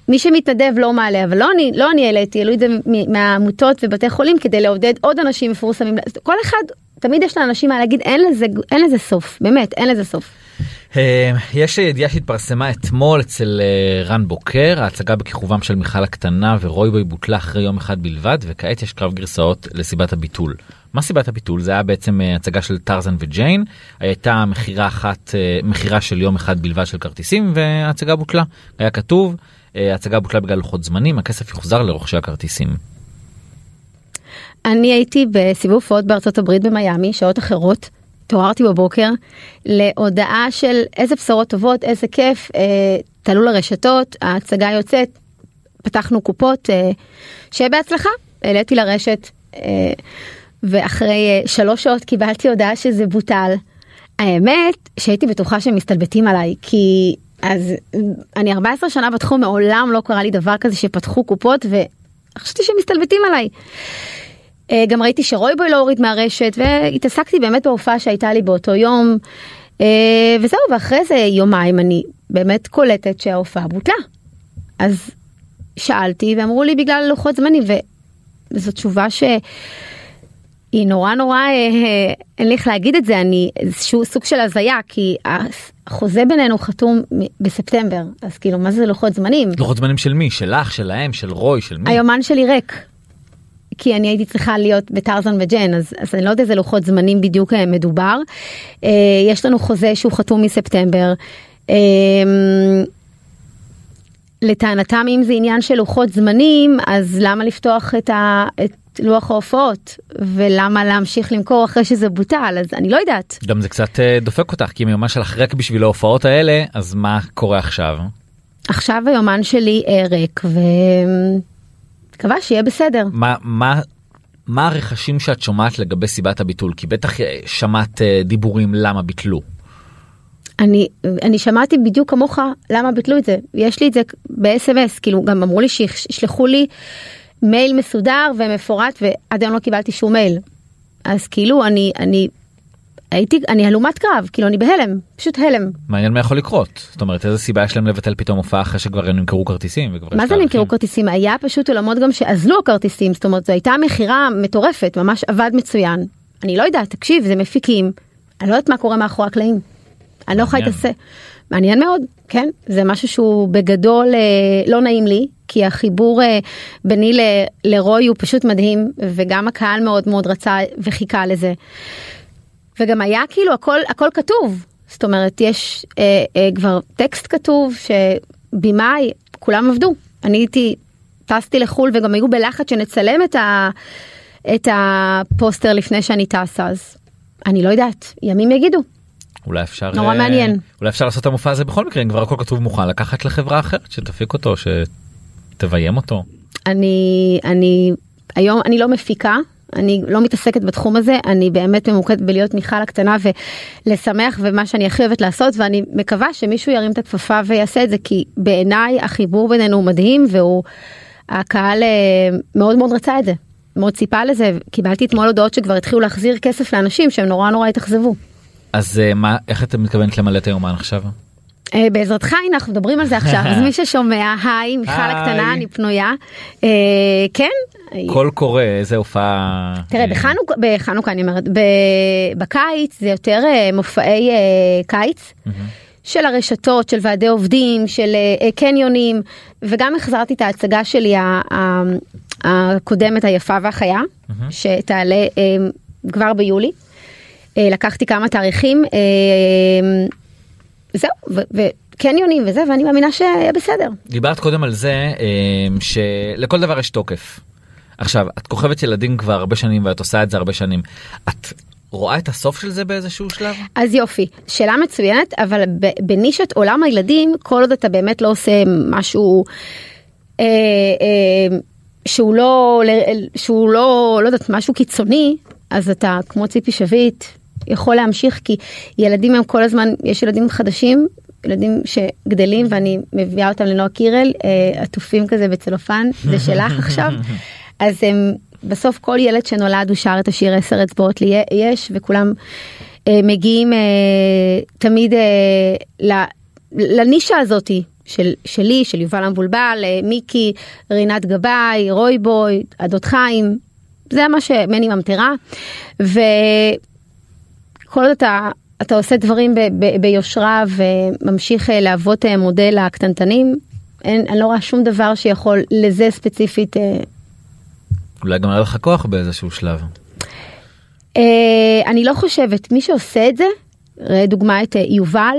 מי שמתנדב לא מעלה, אבל לא אני, לא אני העליתי, העלו את זה מהעמותות ובתי חולים כדי לעודד עוד אנשים מפורסמים. כל אחד, תמיד יש לאנשים מה להגיד, אין לזה, אין לזה סוף, באמת, אין לזה סוף. אה, יש ידיעה שהתפרסמה אתמול אצל אה, רן בוקר ההצגה בכיכובם של מיכל הקטנה ורוי בוטלה אחרי יום אחד בלבד וכעת יש קרב גרסאות לסיבת הביטול. מה סיבת הביטול זה היה בעצם אה, הצגה של טרזן וג'יין הייתה מכירה אחת מכירה של יום אחד בלבד של כרטיסים וההצגה בוטלה היה כתוב ההצגה בוטלה בגלל לוחות זמנים הכסף יוחזר לרוכשי הכרטיסים. אני הייתי בסיבוב הופעות בארצות הברית במיאמי, שעות אחרות. התעוררתי בבוקר להודעה של איזה בשורות טובות, איזה כיף, אה, תעלו לרשתות, ההצגה יוצאת, פתחנו קופות, אה, שיהיה בהצלחה, העליתי לרשת, אה, ואחרי אה, שלוש שעות קיבלתי הודעה שזה בוטל. האמת שהייתי בטוחה שהם מסתלבטים עליי, כי אז אה, אני 14 שנה בתחום, מעולם לא קרה לי דבר כזה שפתחו קופות, וחשבתי שהם מסתלבטים עליי. אה, גם ראיתי שרויבוי לא הוריד מהרשת והתעסקתי באמת בהופעה שהייתה לי באותו יום אה, וזהו ואחרי זה יומיים אני באמת קולטת שההופעה בוטלה. אז שאלתי ואמרו לי בגלל לוחות זמנים וזו תשובה שהיא נורא נורא אה, אה, אין לי איך להגיד את זה אני איזשהו סוג של הזיה כי החוזה בינינו חתום בספטמבר אז כאילו מה זה לוחות זמנים לוחות זמנים של מי שלך שלהם של רוי של מי. היומן שלי ריק. כי אני הייתי צריכה להיות בטרזן וג'ן אז, אז אני לא יודעת איזה לוחות זמנים בדיוק אה, מדובר. יש לנו חוזה שהוא חתום מספטמבר. לטענתם אם זה עניין של לוחות זמנים אז למה לפתוח את, ה, את לוח ההופעות ולמה להמשיך למכור אחרי שזה בוטל אז אני לא יודעת. גם זה קצת אה, דופק אותך כי אם היומן שלך ריק בשביל ההופעות האלה אז מה קורה עכשיו. עכשיו היומן שלי אה, ריק ומקווה שיהיה בסדר. מה מה מה הרכשים שאת שומעת לגבי סיבת הביטול כי בטח אה, שמעת דיבורים למה ביטלו. אני אני שמעתי בדיוק כמוך למה ביטלו את זה יש לי את זה ב-SMS כאילו גם אמרו לי שישלחו לי מייל מסודר ומפורט ועד היום לא קיבלתי שום מייל. אז כאילו אני, אני, הייתי, אני הלומת קרב, כאילו אני בהלם, פשוט הלם. מעניין מה יכול לקרות זאת אומרת איזה סיבה יש להם לבטל פתאום הופעה אחרי שכבר נמכרו כרטיסים מה זה. נמכרו כרטיסים? היה פשוט אולמות גם שאזלו הכרטיסים, זאת אומרת זו הייתה מכירה מטורפת, ממש עבד מצוין. אני לא יודעת, תקשיב, זה מפיקים, אני לא יודעת מה קורה מאחורי הקלעים. אני לא יכולה. להתעסק. מעניין מאוד, כן? זה משהו שהוא בגדול אה, לא נעים לי, כי החיבור אה, ביני ל- לרוי הוא פשוט מדהים, וגם הקהל מאוד מאוד רצה וחיכה לזה. וגם היה כאילו הכל הכל כתוב זאת אומרת יש אה, אה, כבר טקסט כתוב שבמאי כולם עבדו אני הייתי טסתי לחו"ל וגם היו בלחץ שנצלם את, ה, את הפוסטר לפני שאני טסה אז אני לא יודעת ימים יגידו אולי אפשר נורא אה, מעניין. אולי אפשר לעשות את המופע הזה בכל מקרה אם כבר הכל כתוב מוכן לקחת לחברה אחרת שתפיק אותו שתביים אותו. אני אני היום אני לא מפיקה אני לא מתעסקת בתחום הזה אני באמת ממוקדת בלהיות מיכל הקטנה ולשמח ומה שאני הכי אוהבת לעשות ואני מקווה שמישהו ירים את הכפפה ויעשה את זה כי בעיניי החיבור בינינו הוא מדהים והוא הקהל אה, מאוד מאוד רצה את זה מאוד ציפה לזה קיבלתי אתמול הודעות שכבר התחילו להחזיר כסף לאנשים שהם נורא נורא התאכזבו. אז אה, מה איך אתה מתכוונת למלא את היומן עכשיו? אה, בעזרתך הנה אנחנו מדברים על זה עכשיו אז מי ששומע היי מיכל. הקטנה אני פנויה אה, כן. קול קורא איזה הופעה. תראה אה, בחנוכה בחנוכה אני אומרת בקיץ זה יותר מופעי קיץ של הרשתות של ועדי עובדים של קניונים וגם החזרתי את ההצגה שלי הקודמת היפה והחיה שתעלה כבר ביולי. לקחתי כמה תאריכים זהו וקניונים וזה ואני מאמינה שיהיה בסדר. דיברת קודם על זה אה, שלכל דבר יש תוקף. עכשיו את כוכבת ילדים כבר הרבה שנים ואת עושה את זה הרבה שנים. את רואה את הסוף של זה באיזשהו שלב? אז יופי, שאלה מצוינת, אבל בנישת עולם הילדים, כל עוד אתה באמת לא עושה משהו אה, אה, שהוא לא, שהוא לא, לא יודעת, משהו קיצוני, אז אתה כמו ציפי שביט, יכול להמשיך, כי ילדים הם כל הזמן, יש ילדים חדשים, ילדים שגדלים ואני מביאה אותם לנועה קירל, אה, עטופים כזה בצלופן, זה שלך עכשיו, אז הם, בסוף כל ילד שנולד הוא שר את השיר עשר אצבעות לי יש, וכולם אה, מגיעים אה, תמיד אה, לנישה הזאתי. של, שלי, של יובל המבולבל, אה, מיקי, רינת גבאי, רוי בוי, הדוד חיים, זה מה שמני ממטרה. וכל עוד אתה, אתה עושה דברים ב, ב, ביושרה וממשיך אה, להוות אה, מודל לקטנטנים, אין, אני לא רואה שום דבר שיכול לזה ספציפית. אה, אולי גם היה לך כוח באיזשהו שלב. אה, אני לא חושבת, מי שעושה את זה, ראה דוגמא את יובל,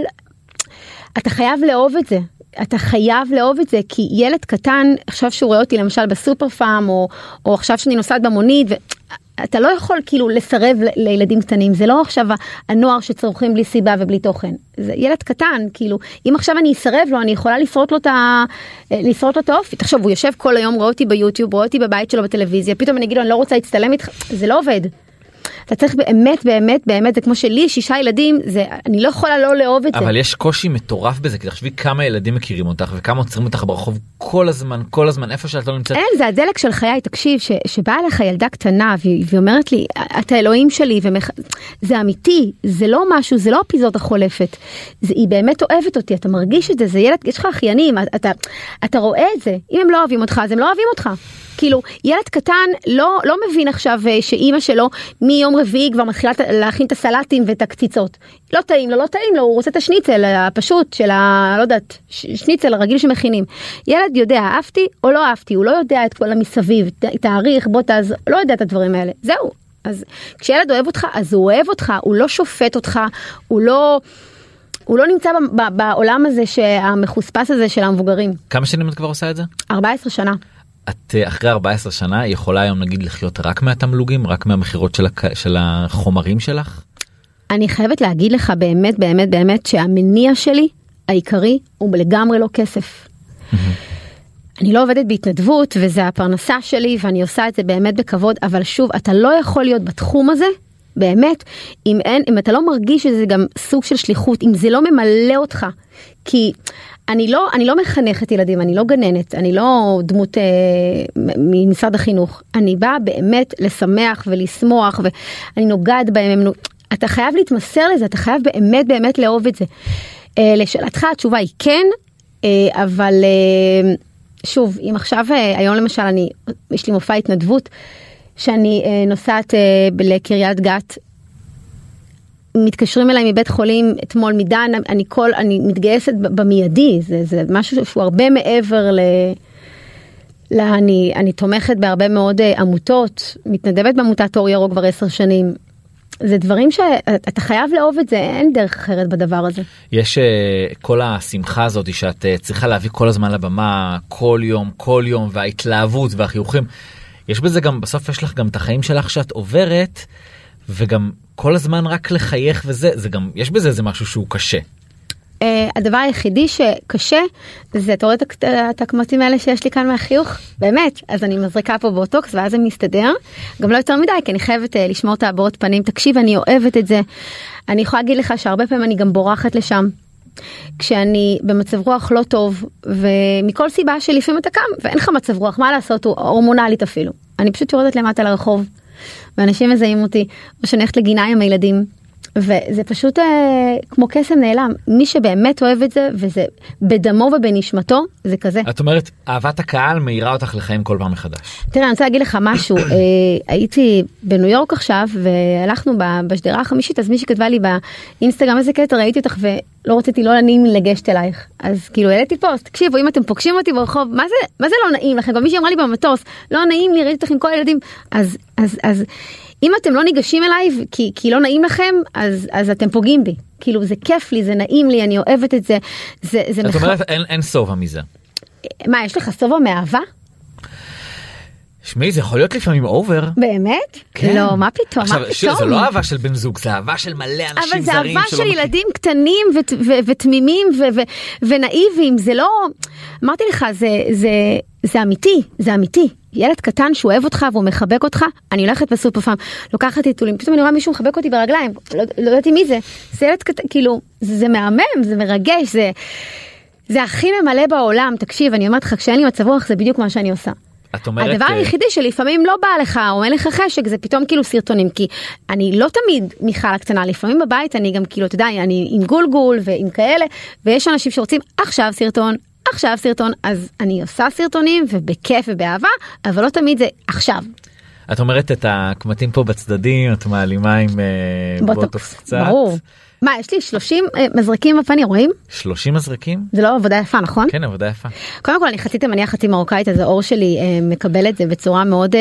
אתה חייב לאהוב את זה. אתה חייב לאהוב את זה כי ילד קטן עכשיו שהוא רואה אותי למשל בסופר פארם או, או עכשיו שאני נוסעת במונית ואתה לא יכול כאילו לסרב לילדים קטנים זה לא עכשיו הנוער שצורכים בלי סיבה ובלי תוכן. זה ילד קטן כאילו אם עכשיו אני אסרב לו אני יכולה לפרוט לו את ה... לפרוט לו את האופי. תחשוב הוא יושב כל היום רואה אותי ביוטיוב רואה אותי בבית שלו בטלוויזיה פתאום אני אגיד לו אני לא רוצה להצטלם איתך. זה לא עובד. אתה צריך באמת באמת באמת זה כמו שלי יש שישה ילדים זה אני לא יכולה לא לאהוב את זה. אבל יש קושי מטורף בזה כי תחשבי כמה ילדים מכירים אותך וכמה עוצרים אותך ברחוב כל הזמן כל הזמן איפה שאת לא נמצאת. אין זה הדלק של חיי תקשיב ש, שבאה אליך ילדה קטנה והיא, והיא אומרת לי אתה אלוהים שלי ומח... זה אמיתי זה לא משהו זה לא אפיזודה חולפת זה, היא באמת אוהבת אותי אתה מרגיש את זה זה ילד יש לך אחיינים אתה אתה רואה את זה אם הם לא אוהבים אותך אז הם לא אוהבים אותך. כאילו ילד קטן לא לא מבין עכשיו אה, שאימא שלו מיום רביעי כבר מתחילה להכין את הסלטים ואת הקציצות. לא טעים לו לא טעים לו הוא רוצה את השניצל הפשוט של ה... לא יודעת שניצל הרגיל שמכינים. ילד יודע אהבתי או לא אהבתי הוא לא יודע את כל המסביב תאריך בוא תעז לא יודע את הדברים האלה זהו. אז כשילד אוהב אותך אז הוא אוהב אותך הוא לא שופט אותך הוא לא. הוא לא נמצא ב- ב- בעולם הזה שהמחוספס הזה של המבוגרים. כמה שנים את כבר עושה את זה? 14 שנה. את אה, אחרי 14 שנה יכולה היום נגיד לחיות רק מהתמלוגים רק מהמכירות של, הק... של החומרים שלך? אני חייבת להגיד לך באמת באמת באמת שהמניע שלי העיקרי הוא לגמרי לא כסף. אני לא עובדת בהתנדבות וזה הפרנסה שלי ואני עושה את זה באמת בכבוד אבל שוב אתה לא יכול להיות בתחום הזה באמת, אם אין, אם אתה לא מרגיש שזה גם סוג של שליחות, אם זה לא ממלא אותך, כי אני לא, אני לא מחנכת ילדים, אני לא גננת, אני לא דמות אה, ממשרד החינוך, אני באה באמת לשמח ולשמוח ואני נוגעת בהם, הם, אתה חייב להתמסר לזה, אתה חייב באמת באמת לאהוב את זה. אה, לשאלתך התשובה היא כן, אה, אבל אה, שוב, אם עכשיו, אה, היום למשל אני, יש לי מופע התנדבות, שאני אה, נוסעת אה, לקריית גת מתקשרים אליי מבית חולים אתמול מדן, אני כל, אני מתגייסת במיידי, זה, זה משהו שהוא הרבה מעבר ל... לה, אני, אני תומכת בהרבה מאוד uh, עמותות, מתנדבת בעמותת אור ירוק כבר עשר שנים. זה דברים שאתה חייב לאהוב את זה, אין דרך אחרת בדבר הזה. יש uh, כל השמחה הזאת שאת uh, צריכה להביא כל הזמן לבמה, כל יום, כל יום, וההתלהבות והחיוכים. יש בזה גם, בסוף יש לך גם את החיים שלך שאת עוברת, וגם כל הזמן רק לחייך וזה, זה גם, יש בזה איזה משהו שהוא קשה. Uh, הדבר היחידי שקשה זה אתה רואה את הקמטים האלה שיש לי כאן מהחיוך באמת אז אני מזריקה פה באוטוקס ואז זה מסתדר גם לא יותר מדי כי אני חייבת uh, לשמור את הבעות פנים תקשיב אני אוהבת את זה אני יכולה להגיד לך שהרבה פעמים אני גם בורחת לשם. כשאני במצב רוח לא טוב ומכל סיבה שלפעמים אתה קם ואין לך מצב רוח מה לעשות הוא הורמונלית אפילו אני פשוט יורדת למטה לרחוב ואנשים מזהים אותי, או שאני הולכת לגינה עם הילדים. וזה פשוט אה, כמו קסם נעלם מי שבאמת אוהב את זה וזה בדמו ובנשמתו זה כזה. את אומרת אהבת הקהל מאירה אותך לחיים כל פעם מחדש. תראה אני רוצה להגיד לך משהו אה, הייתי בניו יורק עכשיו והלכנו בשדרה החמישית אז מישהי כתבה לי באינסטגרם איזה קטע ראיתי אותך ולא רציתי לא נעים לגשת אלייך אז כאילו העליתי פוסט תקשיבו אם אתם פוגשים אותי ברחוב מה זה מה זה לא נעים לכם גם מישהי אמרה לי במטוס לא נעים לי ראיתי אותך עם כל הילדים אז אז אז. אם אתם לא ניגשים אליי כי, כי לא נעים לכם, אז, אז אתם פוגעים בי. כאילו זה כיף לי, זה נעים לי, אני אוהבת את זה. זה, זה את מח... אומרת אין, אין שובע מזה. מה, יש לך שובע מאהבה? שמעי זה יכול להיות לפעמים אובר. באמת? כן. לא, מה פתאום, עכשיו, מה פתאום? שיר, זה לא אהבה של בן זוג, זה אהבה של מלא אנשים זרים. אבל זה אהבה של מכיר. ילדים קטנים ותמימים ונאיביים, זה לא... אמרתי לך, זה, זה, זה אמיתי, זה אמיתי. ילד קטן שהוא אוהב אותך והוא מחבק אותך, אני הולכת בסופר פעם, לוקחת טיטולים, פתאום אני רואה מישהו מחבק אותי ברגליים, לא, לא ידעתי מי זה, זה ילד קטן, כאילו, זה, זה מהמם, זה מרגש, זה, זה הכי ממלא בעולם, תקשיב, אני אומרת לך, כשאין לי מצב רוח זה בדיוק מה שאני עושה. את אומרת... הדבר היחידי שלפעמים לא בא לך או אין לך חשק זה פתאום כאילו סרטונים כי אני לא תמיד מיכל הקטנה לפעמים בבית אני גם כאילו אתה יודע אני עם גולגול ועם כאלה ויש אנשים שרוצים עכשיו סרטון עכשיו סרטון אז אני עושה סרטונים ובכיף ובאהבה אבל לא תמיד זה עכשיו. את אומרת את הקמטים פה בצדדים את מעלימה עם אה, בוטוקס קצת. ברור. מה יש לי 30 אה, מזרקים בפנים רואים? 30 מזרקים? זה לא עבודה יפה נכון? כן עבודה יפה. קודם כל אני חצי תימניה חצי מרוקאית אז האור שלי אה, מקבל את זה בצורה מאוד אה,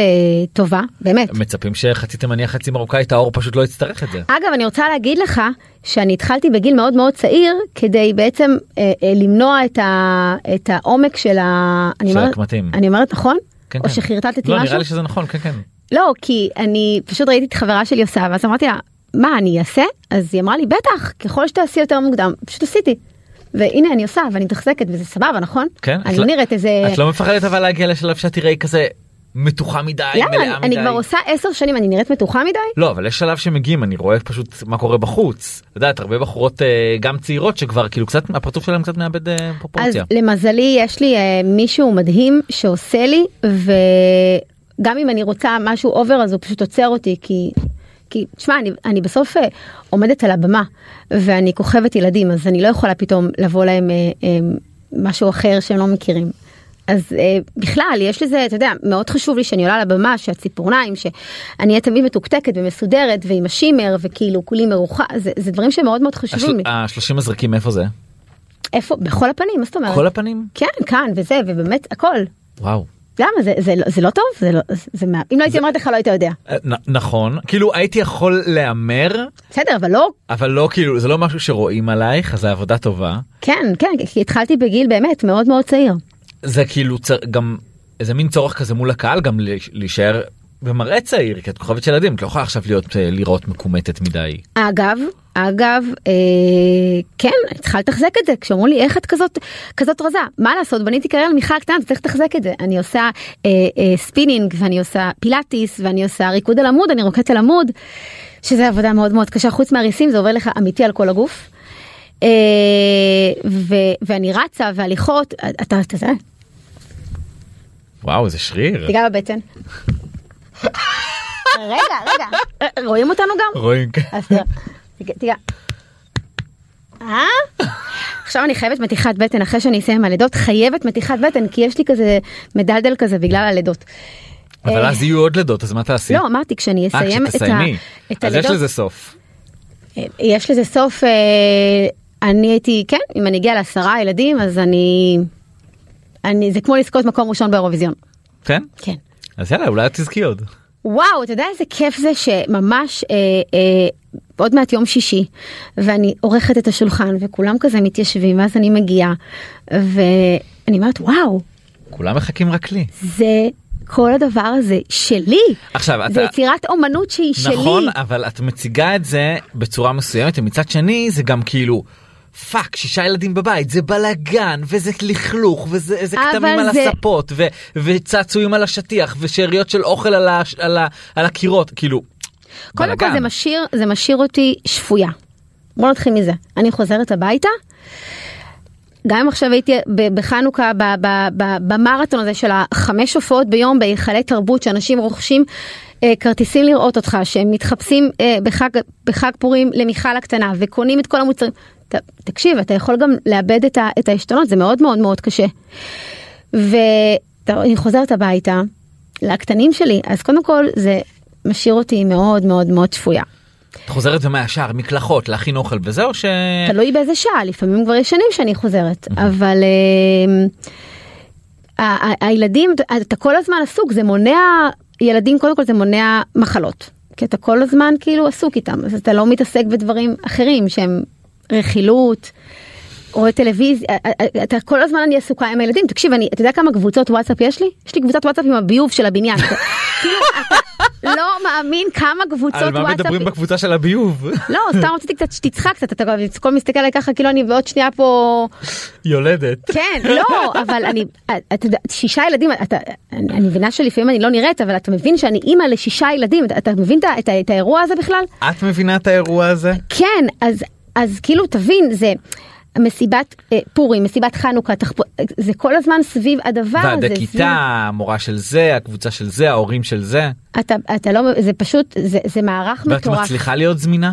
טובה באמת. מצפים שחצי תימניה חצי מרוקאית האור פשוט לא יצטרך את זה. אגב אני רוצה להגיד לך שאני התחלתי בגיל מאוד מאוד צעיר כדי בעצם אה, אה, למנוע את, ה, את העומק של ה... של הקמטים. אני אומרת נכון? כן, או כן. שחרטטתי לא, משהו? נראה לי שזה נכון כן כן. לא כי אני פשוט ראיתי את חברה שלי עושה ואז אמרתי לה מה אני אעשה אז היא אמרה לי בטח ככל שתעשי יותר מוקדם פשוט עשיתי. והנה אני עושה ואני מתחזקת וזה סבבה נכון? כן. אני לא נראית איזה... את לא מפחדת אבל להגיע לשלב שאת תראי כזה מתוחה מדי למה? מלאה אני, מדי. אני כבר עושה עשר שנים אני נראית מתוחה מדי? לא אבל יש שלב שמגיעים אני רואה פשוט מה קורה בחוץ. את יודעת הרבה בחורות אה, גם צעירות שכבר כאילו קצת הפרצוף שלהם קצת מאבד אה, אז פרופורציה. למזלי יש לי אה, מישהו מדהים שעושה לי וגם אם אני רוצה משהו אובר אז הוא פשוט עוצר אותי כי כי תשמע אני, אני בסוף אה, עומדת על הבמה ואני כוכבת ילדים אז אני לא יכולה פתאום לבוא להם אה, אה, משהו אחר שהם לא מכירים. אז אה, בכלל יש לזה אתה יודע מאוד חשוב לי שאני עולה על הבמה שהציפורניים שאני אהיה תמיד מתוקתקת ומסודרת ועם השימר וכאילו כולי מרוחה זה, זה דברים שמאוד מאוד חשובים לי. השלושים מזרקים איפה זה? איפה בכל הפנים מה זאת אומרת? כל הפנים? כן כאן וזה ובאמת הכל. וואו. למה זה, זה, זה לא טוב? זה לא, זה, מה... אם לא הייתי אומרת לך לא היית יודע. אה, נכון כאילו הייתי יכול להמר בסדר אבל לא אבל לא כאילו זה לא משהו שרואים עלייך אז זה עבודה טובה כן כן כי התחלתי בגיל באמת מאוד מאוד צעיר. זה כאילו גם איזה מין צורך כזה מול הקהל גם להיש- להישאר במראה צעיר כי את כוכבת של ילדים את לא יכולה עכשיו להיות אה, לראות מקומטת מדי. אגב אגב אה, כן צריכה לתחזק את זה כשאמרו לי איך את כזאת כזאת רזה מה לעשות בניתי קריירה למיכל קטנה צריך לתחזק את זה אני עושה אה, אה, ספינינג ואני עושה פילאטיס ואני עושה ריקוד על עמוד אני רוקדת על עמוד. שזה עבודה מאוד מאוד קשה, חוץ מהריסים זה עובר לך אמיתי על כל הגוף. אה, ו, ואני רצה והליכות, אתה, אתה יודע, וואו זה שריר. תיגע בבטן. רגע, רגע, רואים אותנו גם? רואים. כן. אז תראה. אה? עכשיו אני חייבת מתיחת בטן אחרי שאני אסיים עם הלידות, חייבת מתיחת בטן, כי יש לי כזה מדלדל כזה בגלל הלידות. אבל אה, אז יהיו עוד לידות אז מה תעשי? לא, אמרתי, כשאני אה, אסיים את ה- כשתסיימי. את אז יש הלידות, לזה סוף. יש לזה סוף, אני הייתי, כן, אם אני אגיע לעשרה ילדים, אז אני, אני, זה כמו לזכות מקום ראשון באירוויזיון. כן? כן. אז יאללה אולי את תזכי עוד. וואו, אתה יודע איזה כיף זה שממש אה, אה, עוד מעט יום שישי, ואני עורכת את השולחן, וכולם כזה מתיישבים, ואז אני מגיעה, ואני אומרת, וואו, כולם מחכים רק לי. זה, כל הדבר הזה שלי. עכשיו זה אתה... יצירת אומנות שהיא שלי. נכון אבל את מציגה את זה בצורה מסוימת ומצד שני זה גם כאילו. fuck שישה ילדים בבית זה בלאגן וזה לכלוך וזה כתמים על זה- הספות ו, וצעצועים על השטיח ושאריות של אוכל על, ה, על, ה, על הקירות כאילו. קודם כל. זה משאיר, זה משאיר אותי שפויה. בוא נתחיל מזה. אני חוזרת הביתה. גם אם עכשיו הייתי בחנוכה ב- ב- ב- במרתון הזה של החמש הופעות ביום בהיכלי תרבות שאנשים רוכשים אה, כרטיסים לראות אותך שהם מתחפשים אה, בחג, בחג פורים למיכל הקטנה וקונים את כל המוצרים. ת, תקשיב אתה יכול גם לאבד את, ה, את העשתונות זה מאוד מאוד מאוד קשה. ואני חוזרת הביתה לקטנים שלי אז קודם כל זה משאיר אותי מאוד מאוד מאוד שפויה. את חוזרת ומה ישר מקלחות להכין אוכל וזהו ש... תלוי באיזה שעה, לפעמים כבר ישנים שאני חוזרת, אבל ה- הילדים, אתה כל הזמן עסוק, זה מונע, ילדים קודם כל זה מונע מחלות, כי אתה כל הזמן כאילו עסוק איתם, אז אתה לא מתעסק בדברים אחרים שהם רכילות. רואה טלוויזיה, אה, אה, אתה כל הזמן אני עסוקה עם הילדים, תקשיב, אני, אתה יודע כמה קבוצות וואטסאפ יש לי? יש לי קבוצת וואטסאפ עם הביוב של הבניין. כאילו, אתה לא מאמין כמה קבוצות על מה וואטסאפ. מדברים בקבוצה של הביוב? לא, סתם רציתי קצת שתצחק קצת, אתה כל מסתכל עליי ככה כאילו אני בעוד שנייה פה, יולדת. כן, לא, אבל אני, אתה יודע, שישה ילדים, אתה, אני, מבינה שלפעמים אני לא נראית, אבל אתה מבין שאני אימא לשישה ילדים, אתה, מבין את האירוע הזה בכלל? את מבינה את האירוע הזה? כן, אז, אז כאילו תבין, זה מסיבת אה, פורים, מסיבת חנוכה, תחפ... זה כל הזמן סביב הדבר הזה. ועדי כיתה, המורה של זה, הקבוצה של זה, ההורים של זה. אתה, אתה לא, זה פשוט, זה, זה מערך ואת מטורף. מצליחה להיות זמינה?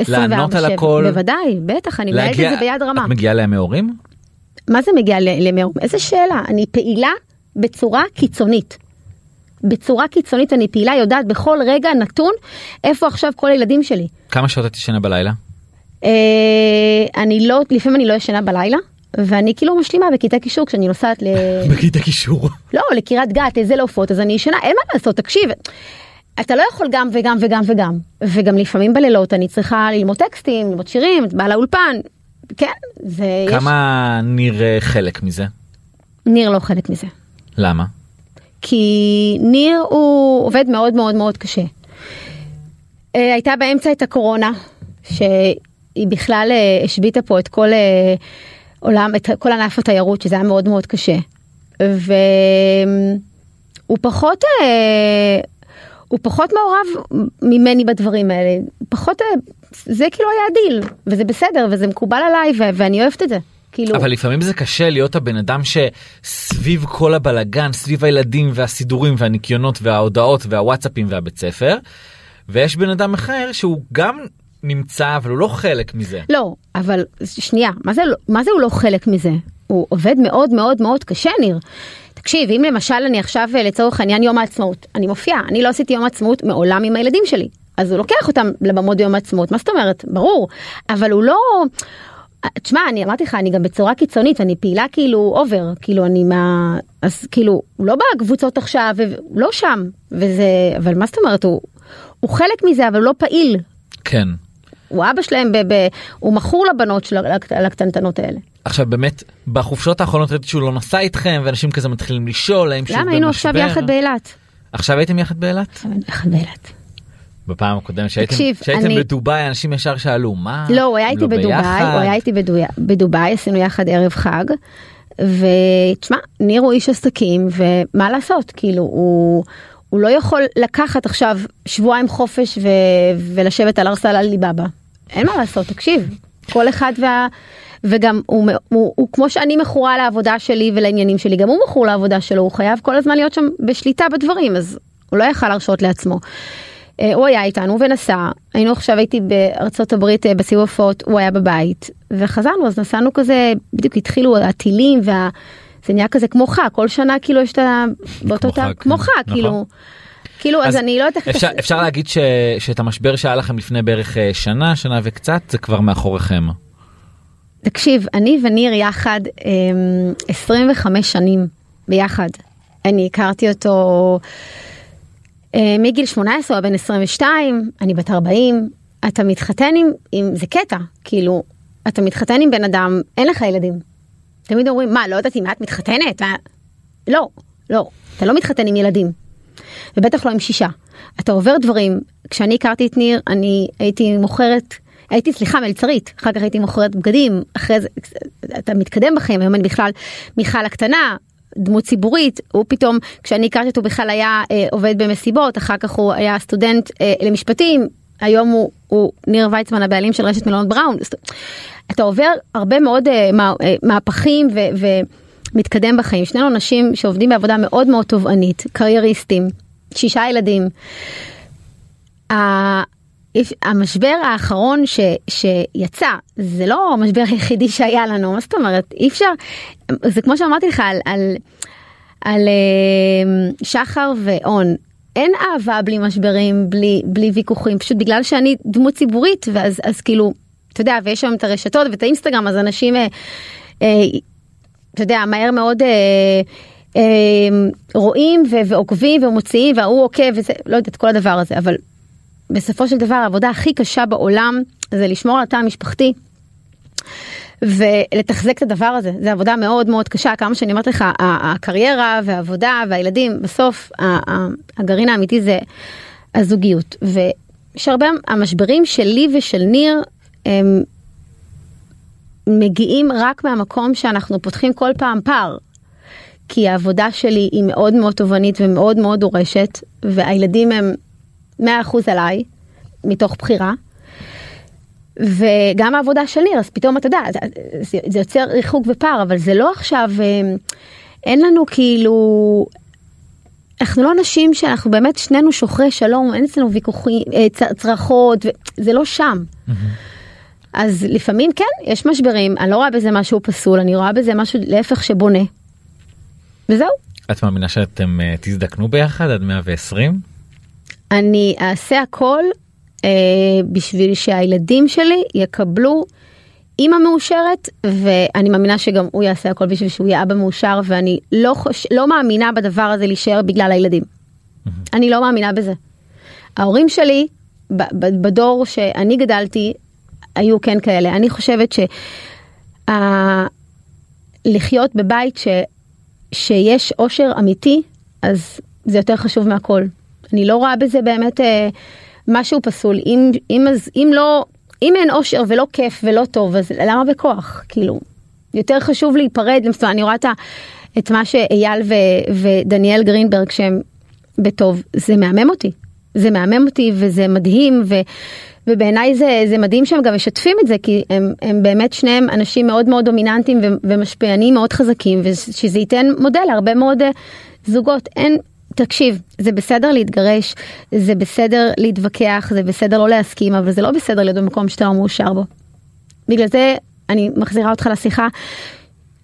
24/7. לענות על הכל? בוודאי, בטח, אני מנהלת את זה ביד רמה. את מגיעה לימי הורים? מה זה מגיע ל- למאור? איזה שאלה? אני פעילה בצורה קיצונית. בצורה קיצונית אני פעילה, יודעת בכל רגע נתון איפה עכשיו כל הילדים שלי. כמה שעות את ישנה בלילה? אה, אני לא, לפעמים אני לא ישנה בלילה, ואני כאילו משלימה בכיתה קישור כשאני נוסעת ל... בכיתה קישור. לא, לקריית גת, איזה לעופות, אז אני ישנה, אין מה לעשות, תקשיב. אתה לא יכול גם וגם וגם וגם, וגם לפעמים בלילות אני צריכה ללמוד טקסטים, ללמוד שירים, את באה לאולפן, כן, זה יש... כמה ניר אה, חלק מזה? ניר לא חלק מזה. למה? כי ניר הוא עובד מאוד מאוד מאוד קשה. אה, הייתה באמצע את הקורונה, שהיא בכלל אה, השביתה פה את כל אה, עולם, את כל ענף התיירות, שזה היה מאוד מאוד קשה. והוא פחות, אה, הוא פחות מעורב ממני בדברים האלה, פחות, זה כאילו היה הדיל, וזה בסדר, וזה מקובל עליי, ואני אוהבת את זה. כאילו, אבל לפעמים זה קשה להיות הבן אדם שסביב כל הבלגן, סביב הילדים והסידורים והניקיונות וההודעות והוואטסאפים והבית ספר, ויש בן אדם אחר שהוא גם נמצא אבל הוא לא חלק מזה. לא, אבל שנייה, מה זה, לא- מה זה הוא לא חלק מזה? הוא עובד מאוד מאוד מאוד קשה, ניר. תקשיב, אם למשל אני עכשיו אה, לצורך העניין יום העצמאות, אני מופיעה, אני לא עשיתי יום העצמאות מעולם עם הילדים שלי, אז הוא לוקח אותם לבמות ביום העצמאות, מה זאת אומרת? ברור, אבל הוא לא... תשמע, אני אמרתי לך, אני גם בצורה קיצונית, אני פעילה כאילו אובר, כאילו אני מה... אז כאילו, הוא לא בקבוצות עכשיו, הוא לא שם, וזה... אבל מה זאת אומרת, הוא, הוא חלק מזה, אבל הוא לא פעיל. כן. הוא אבא שלהם, ב, ב, הוא מכור לבנות של הקט- לקטנטנות האלה. עכשיו באמת בחופשות האחרונות ראיתי שהוא לא נסע איתכם ואנשים כזה מתחילים לשאול האם שהוא למה היינו עכשיו במשבר. יחד באילת? עכשיו הייתם יחד באילת? יחד באילת. בפעם הקודמת שהייתם תקשיב, שהייתם אני- בדובאי אנשים ישר שאלו מה לא, הוא היה איתי לא בדובאי, ביחד?" הוא היה איתי בדובאי, בדובאי, עשינו יחד ערב חג. ותשמע, ניר הוא איש עסקים, ומה לעשות, כאילו, הוא, הוא לא יכול לקחת עכשיו שבועיים חופש ו... ולשבת על ארסל על ליבאבא. אין מה לעשות, תקשיב, כל אחד וה... וגם הוא, הוא, הוא כמו שאני מכורה לעבודה שלי ולעניינים שלי, גם הוא מכור לעבודה שלו, הוא חייב כל הזמן להיות שם בשליטה בדברים, אז הוא לא יכל להרשות לעצמו. אה, הוא היה איתנו ונסע, היינו עכשיו הייתי בארצות הברית אה, בסיבוב הופעות, הוא היה בבית, וחזרנו, אז נסענו כזה, בדיוק התחילו הטילים וה... זה נהיה כזה כמו חג, כל שנה כאילו יש את ה... באותו חג, כמו כן. חג, נכון. כאילו. כאילו, אז, אז אני לא יודעת איך... אפשר, אפשר להגיד ש, שאת המשבר שהיה לכם לפני בערך אה, שנה, שנה וקצת, זה כבר מאחוריכם. תקשיב, אני וניר יחד אמ, 25 שנים ביחד. אני הכרתי אותו אה, מגיל 18, הוא היה בן 22, אני בת 40. אתה מתחתן עם, עם, זה קטע, כאילו, אתה מתחתן עם בן אדם, אין לך ילדים. תמיד אומרים, מה, לא יודעת אם את מתחתנת? מה? לא, לא, אתה לא מתחתן עם ילדים. ובטח לא עם שישה. אתה עובר דברים, כשאני הכרתי את ניר, אני הייתי מוכרת, הייתי סליחה מלצרית, אחר כך הייתי מוכרת בגדים, אחרי זה, אתה מתקדם בחיים, היום אני בכלל מיכל הקטנה, דמות ציבורית, הוא פתאום, כשאני הכרתי אותו בכלל היה אה, עובד במסיבות, אחר כך הוא היה סטודנט אה, למשפטים, היום הוא, הוא ניר ויצמן הבעלים של רשת מלונות בראון. אתה עובר הרבה מאוד אה, אה, מהפכים ו, ומתקדם בחיים. שנינו אנשים שעובדים בעבודה מאוד מאוד תובענית, קרייריסטים, שישה ילדים. המשבר האחרון ש, שיצא זה לא המשבר היחידי שהיה לנו מה זאת אומרת אי אפשר זה כמו שאמרתי לך על, על, על אה, שחר ואון אין אהבה בלי משברים בלי בלי ויכוחים פשוט בגלל שאני דמות ציבורית ואז אז כאילו אתה יודע ויש שם את הרשתות ואת האינסטגרם אז אנשים אה, אה, אתה יודע מהר מאוד אה, אה, רואים ו- ועוקבים ומוציאים וההוא עוקב וזה לא יודעת כל הדבר הזה אבל בסופו של דבר העבודה הכי קשה בעולם זה לשמור על התא המשפחתי. ולתחזק את הדבר הזה זה עבודה מאוד מאוד קשה כמה שאני אומרת לך הקריירה והעבודה והילדים בסוף הגרעין האמיתי זה הזוגיות ויש הרבה המשברים שלי ושל ניר הם מגיעים רק מהמקום שאנחנו פותחים כל פעם פער. כי העבודה שלי היא מאוד מאוד תובענית ומאוד מאוד דורשת והילדים הם 100% עליי מתוך בחירה. וגם העבודה של ניר אז פתאום אתה יודע זה, זה, זה יוצר ריחוק ופער אבל זה לא עכשיו אה, אין לנו כאילו אנחנו לא אנשים שאנחנו באמת שנינו שוחרי שלום אין אצלנו ויכוחים אה, צרחות זה לא שם. אז לפעמים כן יש משברים אני לא רואה בזה משהו פסול אני רואה בזה משהו להפך שבונה. וזהו. את מאמינה שאתם אה, תזדקנו ביחד עד 120? אני אעשה הכל אה, בשביל שהילדים שלי יקבלו אימא מאושרת ואני מאמינה שגם הוא יעשה הכל בשביל שהוא יהיה אבא מאושר ואני לא, חוש... לא מאמינה בדבר הזה להישאר בגלל הילדים. אני לא מאמינה בזה. ההורים שלי בדור שאני גדלתי היו כן כאלה. אני חושבת שלחיות בבית ש... שיש אושר אמיתי אז זה יותר חשוב מהכל. אני לא רואה בזה באמת אה, משהו פסול. אם, אם, אז, אם לא, אם אין אושר ולא כיף ולא טוב, אז למה בכוח? כאילו, יותר חשוב להיפרד. למשל, אני רואה את, את מה שאייל ו, ודניאל גרינברג שהם בטוב, זה מהמם אותי. זה מהמם אותי וזה מדהים ו, ובעיניי זה, זה מדהים שהם גם משתפים את זה כי הם, הם באמת שניהם אנשים מאוד מאוד דומיננטיים ומשפיענים מאוד חזקים ושזה ייתן מודל להרבה מאוד אה, זוגות. אין, תקשיב, זה בסדר להתגרש, זה בסדר להתווכח, זה בסדר לא להסכים, אבל זה לא בסדר להיות במקום שאתה לא מאושר בו. בגלל זה אני מחזירה אותך לשיחה.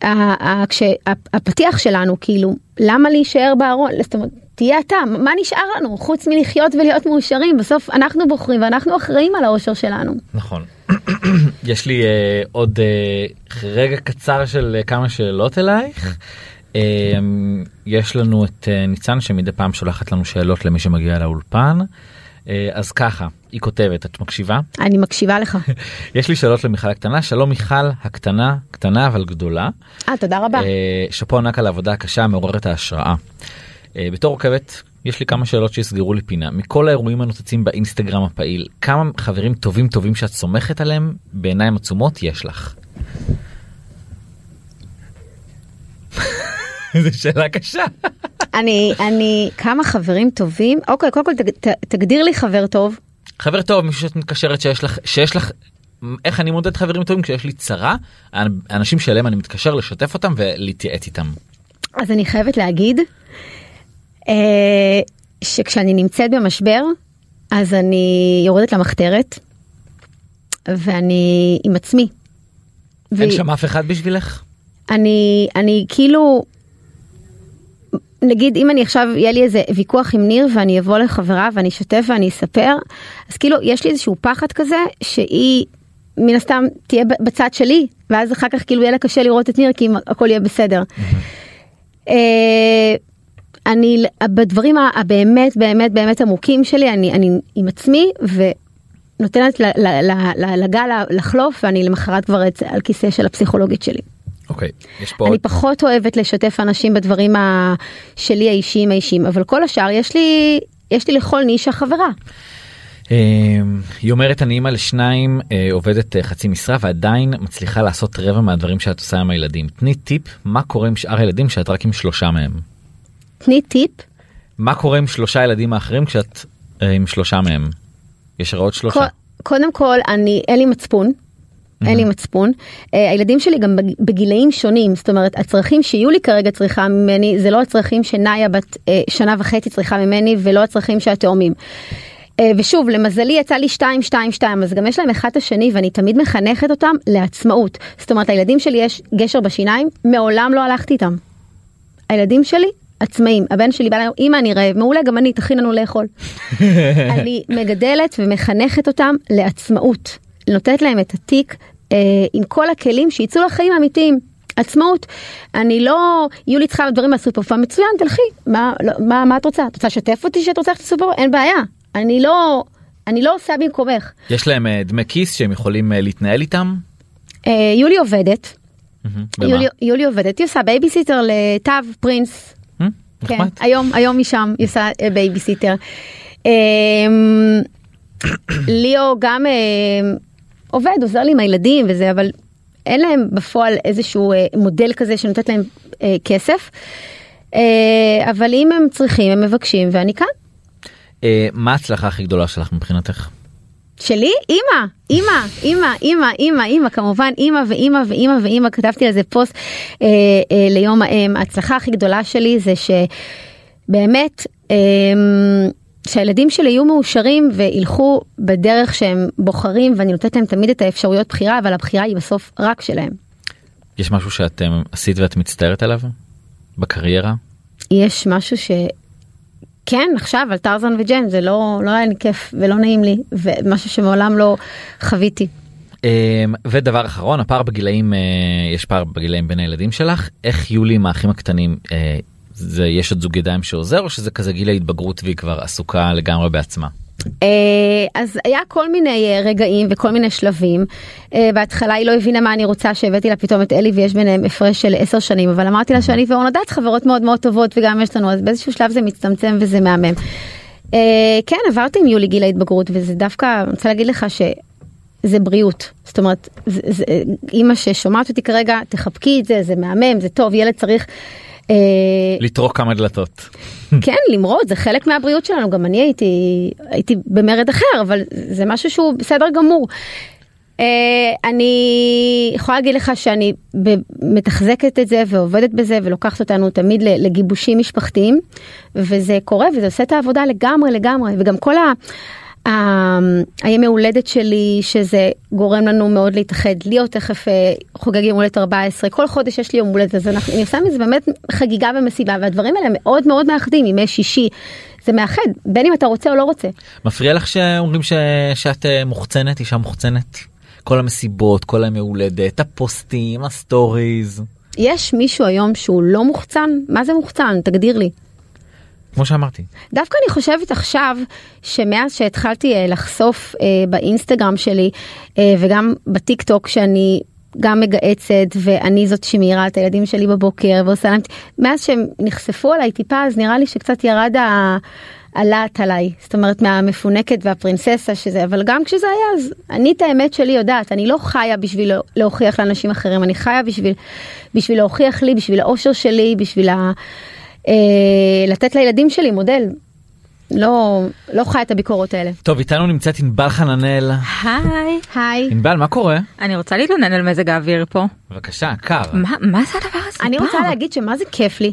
ה- ה- כשהפתיח שלנו כאילו למה להישאר בארון זאת אומרת תהיה אתה מה נשאר לנו חוץ מלחיות ולהיות מאושרים בסוף אנחנו בוחרים ואנחנו אחראים על האושר שלנו. נכון. יש לי אה, עוד אה, רגע קצר של אה, כמה שאלות אלייך. אה, יש לנו את אה, ניצן שמדי פעם שולחת לנו שאלות למי שמגיע לאולפן. אה, אז ככה, היא כותבת, את מקשיבה? אני מקשיבה לך. יש לי שאלות למיכל הקטנה, שלום מיכל הקטנה, קטנה אבל גדולה. אה תודה רבה. אה, שאפו ענק על העבודה הקשה מעוררת ההשראה. אה, בתור עוקבת יש לי כמה שאלות שיסגרו לי פינה מכל האירועים הנוצצים באינסטגרם הפעיל כמה חברים טובים טובים שאת סומכת עליהם בעיניים עצומות יש לך. זו שאלה קשה. אני, אני, כמה חברים טובים, אוקיי, קודם כל תג, ת, תגדיר לי חבר טוב. חבר טוב מישהו שאת מתקשרת שיש לך שיש לך איך אני מודד חברים טובים כשיש לי צרה אנשים שאליהם אני מתקשר לשתף אותם ולהתייעץ איתם. אז אני חייבת להגיד אה, שכשאני נמצאת במשבר, אז אני יורדת למחתרת, ואני עם עצמי. אין שם אף אחד בשבילך? אני, אני כאילו, נגיד אם אני עכשיו, יהיה לי איזה ויכוח עם ניר ואני אבוא לחברה ואני אשתף ואני אספר, אז כאילו יש לי איזשהו פחד כזה שהיא מן הסתם תהיה בצד שלי, ואז אחר כך כאילו יהיה לה קשה לראות את ניר כי הכל יהיה בסדר. אה, אני בדברים הבאמת באמת באמת עמוקים שלי אני אני עם עצמי ונותנת לגל לחלוף ואני למחרת כבר על כיסא של הפסיכולוגית שלי. אוקיי, okay, יש פה... אני פחות אוהבת לשתף אנשים בדברים שלי האישיים האישיים, אבל כל השאר יש לי, יש לי לכל נישה חברה. אמ, היא אומרת אני אימא לשניים אה, עובדת אה, חצי משרה ועדיין מצליחה לעשות רבע מהדברים שאת עושה עם הילדים. תני טיפ מה קורה עם שאר הילדים כשאת רק עם שלושה מהם. תני טיפ. מה קורה עם שלושה ילדים האחרים כשאת אה, עם שלושה מהם? יש עוד שלושה. קודם כל אני אין לי מצפון. אין לי מצפון. Uh, הילדים שלי גם בגילאים שונים, זאת אומרת הצרכים שיולי כרגע צריכה ממני זה לא הצרכים שנאיה בת uh, שנה וחצי צריכה ממני ולא הצרכים של התאומים. Uh, ושוב למזלי יצא לי 2 2 2 אז גם יש להם אחד את השני ואני תמיד מחנכת אותם לעצמאות. זאת אומרת לילדים שלי יש גשר בשיניים, מעולם לא הלכתי איתם. הילדים שלי עצמאים. הבן שלי בא אליי, אמא אני רעב, מעולה גם אני, תכין לנו לאכול. אני מגדלת ומחנכת אותם לעצמאות. נותנת להם את התיק אה, עם כל הכלים שיצאו לחיים האמיתיים. עצמאות. אני לא, יולי צריכה דברים מהסופרפארם, מצוין, תלכי. מה, לא, מה, מה את רוצה? את רוצה לשתף אותי שאת רוצה ללכת לסופרפארם? אין בעיה. אני לא, אני לא עושה במקומך. יש להם אה, דמי כיס שהם יכולים אה, להתנהל איתם? אה, יולי עובדת. יולי, יולי עובדת, היא עושה בייביסיטר לתו פרינס. כן, היום, היום משם היא עושה בייביסיטר. ליאו גם עובד, עוזר לי עם הילדים וזה, אבל אין להם בפועל איזשהו אה, מודל כזה שנותנת להם אה, כסף. אה, אבל אם הם צריכים, הם מבקשים, ואני כאן. אה, מה ההצלחה הכי גדולה שלך מבחינתך? שלי? אימא, אימא, אימא, אימא, אימא, אימא, כמובן אימא ואימא ואימא ואימא, כתבתי על זה פוסט אה, אה, ליום האם. ההצלחה הכי גדולה שלי זה שבאמת, אה, שהילדים שלי יהיו מאושרים וילכו בדרך שהם בוחרים ואני נותנת להם תמיד את האפשרויות בחירה אבל הבחירה היא בסוף רק שלהם. יש משהו שאתם עשית ואת מצטערת עליו בקריירה? יש משהו ש... כן עכשיו על טרזן וג'ן זה לא לא היה לי כיף ולא נעים לי ומשהו שמעולם לא חוויתי. אמ, ודבר אחרון הפער בגילאים אה, יש פער בגילאים בין הילדים שלך איך יולי עם האחים הקטנים אה, זה יש עוד זוג ידיים שעוזר או שזה כזה גיל ההתבגרות והיא כבר עסוקה לגמרי בעצמה. אה, אז היה כל מיני אה, רגעים וכל מיני שלבים. אה, בהתחלה היא לא הבינה מה אני רוצה שהבאתי לה פתאום את אלי ויש ביניהם הפרש של עשר שנים אבל אמרתי לה שאני ואורנה דת חברות מאוד מאוד טובות וגם יש לנו אז באיזשהו שלב זה מצטמצם וזה מהמם. כן עברתי עם יולי גיל ההתבגרות וזה דווקא אני רוצה להגיד לך ש... זה בריאות זאת אומרת אימא ששומעת אותי כרגע תחבקי את זה זה מהמם זה טוב ילד צריך לטרוק כמה דלתות. כן למרוד זה חלק מהבריאות שלנו גם אני הייתי הייתי במרד אחר אבל זה משהו שהוא בסדר גמור. Uh, אני יכולה להגיד לך שאני מתחזקת את זה ועובדת בזה ולוקחת אותנו תמיד לגיבושים משפחתיים וזה קורה וזה עושה את העבודה לגמרי לגמרי וגם כל ה... הימי הולדת שלי שזה גורם לנו מאוד להתאחד ליאו תכף אה, חוגג יום הולדת 14 כל חודש יש לי יום הולדת אז אנחנו, אני עושה מזה באמת חגיגה ומסיבה והדברים האלה מאוד מאוד מאחדים ימי שישי זה מאחד בין אם אתה רוצה או לא רוצה. מפריע לך שאומרים ש... שאת אה, מוחצנת אישה מוחצנת כל המסיבות כל הימי הולדת הפוסטים הסטוריז. יש מישהו היום שהוא לא מוחצן מה זה מוחצן תגדיר לי. כמו שאמרתי. דווקא אני חושבת עכשיו שמאז שהתחלתי אה, לחשוף אה, באינסטגרם שלי אה, וגם בטיק טוק שאני גם מגהצת ואני זאת שמאירה את הילדים שלי בבוקר ועושה להם מאז שהם נחשפו עליי טיפה אז נראה לי שקצת ירד ה... הלהט עליי זאת אומרת מהמפונקת והפרינססה שזה אבל גם כשזה היה אז אני את האמת שלי יודעת אני לא חיה בשביל להוכיח לאנשים אחרים אני חיה בשביל בשביל להוכיח לי בשביל האושר שלי בשביל ה... אה, לתת לילדים שלי מודל. לא, לא חי את הביקורות האלה. טוב איתנו נמצאת ענבל חננאל. היי. היי. ענבל מה קורה? אני רוצה להתלונן על מזג האוויר פה. בבקשה קר. מה, מה זה הדבר הזה? אני רוצה להגיד שמה זה כיף לי.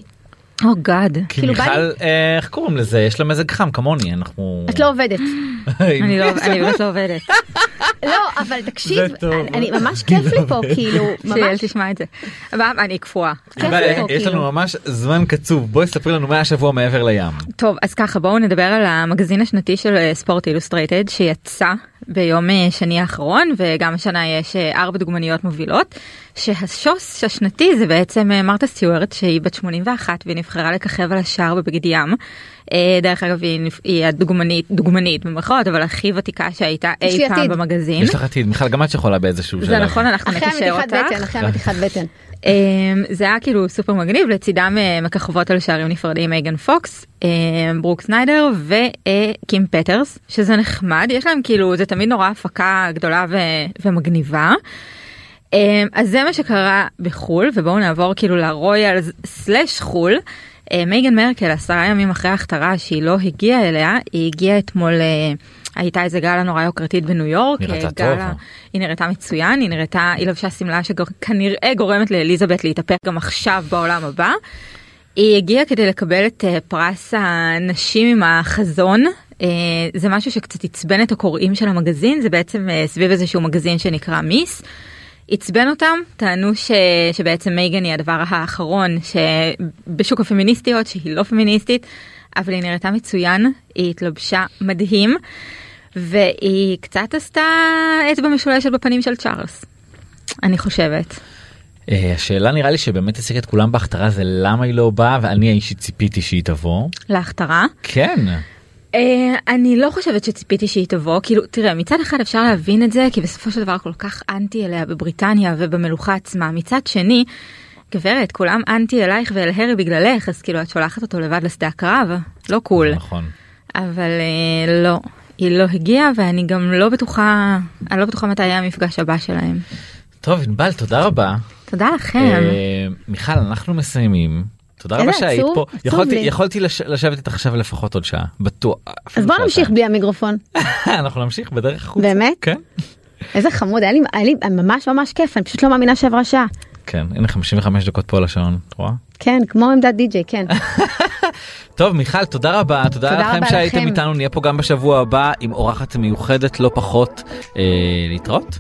או גאד. כי כאילו, בא לי- מיכל אה, איך קוראים לזה יש לה מזג חם כמוני אנחנו. את לא עובדת. אני לא, אני באמת לא עובדת. לא, אבל תקשיב. אני- אני ממש כיף לי פה, כאילו, שיעל ממש תשמע את זה. אני קפואה. כיף ענבל, לי פה, יש כאילו. לנו ממש זמן קצוב בואי ספרי לנו מה השבוע מעבר לים. טוב, אז ככה בואו נדבר על המגזין השנתי של אה, ספורט אילוסטרייטד שיצא ביום אה, שני האחרון וגם השנה יש ארבע דוגמניות מובילות שהשוס השנתי זה בעצם אה, מרתה סטיוארט שהיא בת 81 והיא נבחרה לככב על השער בבגד ים. אה, דרך אגב היא, נפ- היא הדוגמנית דוגמנית במרכאות אבל הכי ותיקה שהייתה אי פעם עתיד. במגזין. יש לך עתיד מיכל גם את יכולה באיזשהו שלב. זה נכון אנחנו אחרי נקשר המתיחת אותך. בטן, אחרי המתיחת בטן. אמ, זה היה כאילו סופר מגניב לצידם אה, מככבות על שערים נפרדים מייגן פוקס, ברוק סניידר וקים פטרס שזה נחמד יש להם כאילו זה תמיד נורא הפקה גדולה ו- ומגניבה. אמ, אז זה מה שקרה בחו"ל ובואו נעבור כאילו ל royal slash חו"ל. אה, מייגן מרקל עשרה ימים אחרי ההכתרה שהיא לא הגיעה אליה היא הגיעה אתמול אה, הייתה איזה גאלה נורא יוקרתית בניו יורק. נראתה אה, טוב. גאלה- היא נראתה מצוין היא נראתה היא לבשה שמלה שכנראה גורמת לאליזבת להתהפך גם עכשיו בעולם הבא. היא הגיעה כדי לקבל את אה, פרס הנשים עם החזון. אה, זה משהו שקצת עצבן את הקוראים של המגזין זה בעצם אה, סביב איזשהו מגזין שנקרא מיס. עצבן אותם טענו ש... שבעצם מייגן היא הדבר האחרון שבשוק הפמיניסטיות שהיא לא פמיניסטית אבל היא נראתה מצוין היא התלבשה מדהים והיא קצת עשתה אצבע משולשת בפנים של צ'ארלס. אני חושבת. אה, השאלה נראה לי שבאמת השיג את כולם בהכתרה זה למה היא לא באה ואני האישית ציפיתי שהיא תבוא. להכתרה. כן. Uh, אני לא חושבת שציפיתי שהיא תבוא כאילו תראה מצד אחד אפשר להבין את זה כי בסופו של דבר כל כך אנטי אליה בבריטניה ובמלוכה עצמה מצד שני. גברת כולם אנטי אלייך ואל הרי בגללך אז כאילו את שולחת אותו לבד לשדה הקרב לא קול נכון. אבל uh, לא היא לא הגיעה ואני גם לא בטוחה אני לא בטוחה מתי יהיה המפגש הבא שלהם. טוב ענבל תודה רבה. תודה לכם. אה, מיכל אנחנו מסיימים. תודה רבה שהיית פה. יכולתי. יכולתי לש- לשבת איתך עכשיו לפחות עוד שעה. בטוח. אז בוא. נמשיך בלי המיקרופון. אנחנו נמשיך בדרך החוצה. באמת? כן. איזה חמוד, היה לי, היה לי ממש ממש כיף, אני פשוט לא מאמינה שעברה שעה. כן הנה 55 דקות פה על השעון. את רואה? כן, כמו עמדת די-ג'יי, כן. טוב מיכל תודה רבה תודה תודה לכם רבה שהייתם לכם. איתנו נהיה פה גם בשבוע הבא עם אורחת מיוחדת לא פחות אה, להתראות.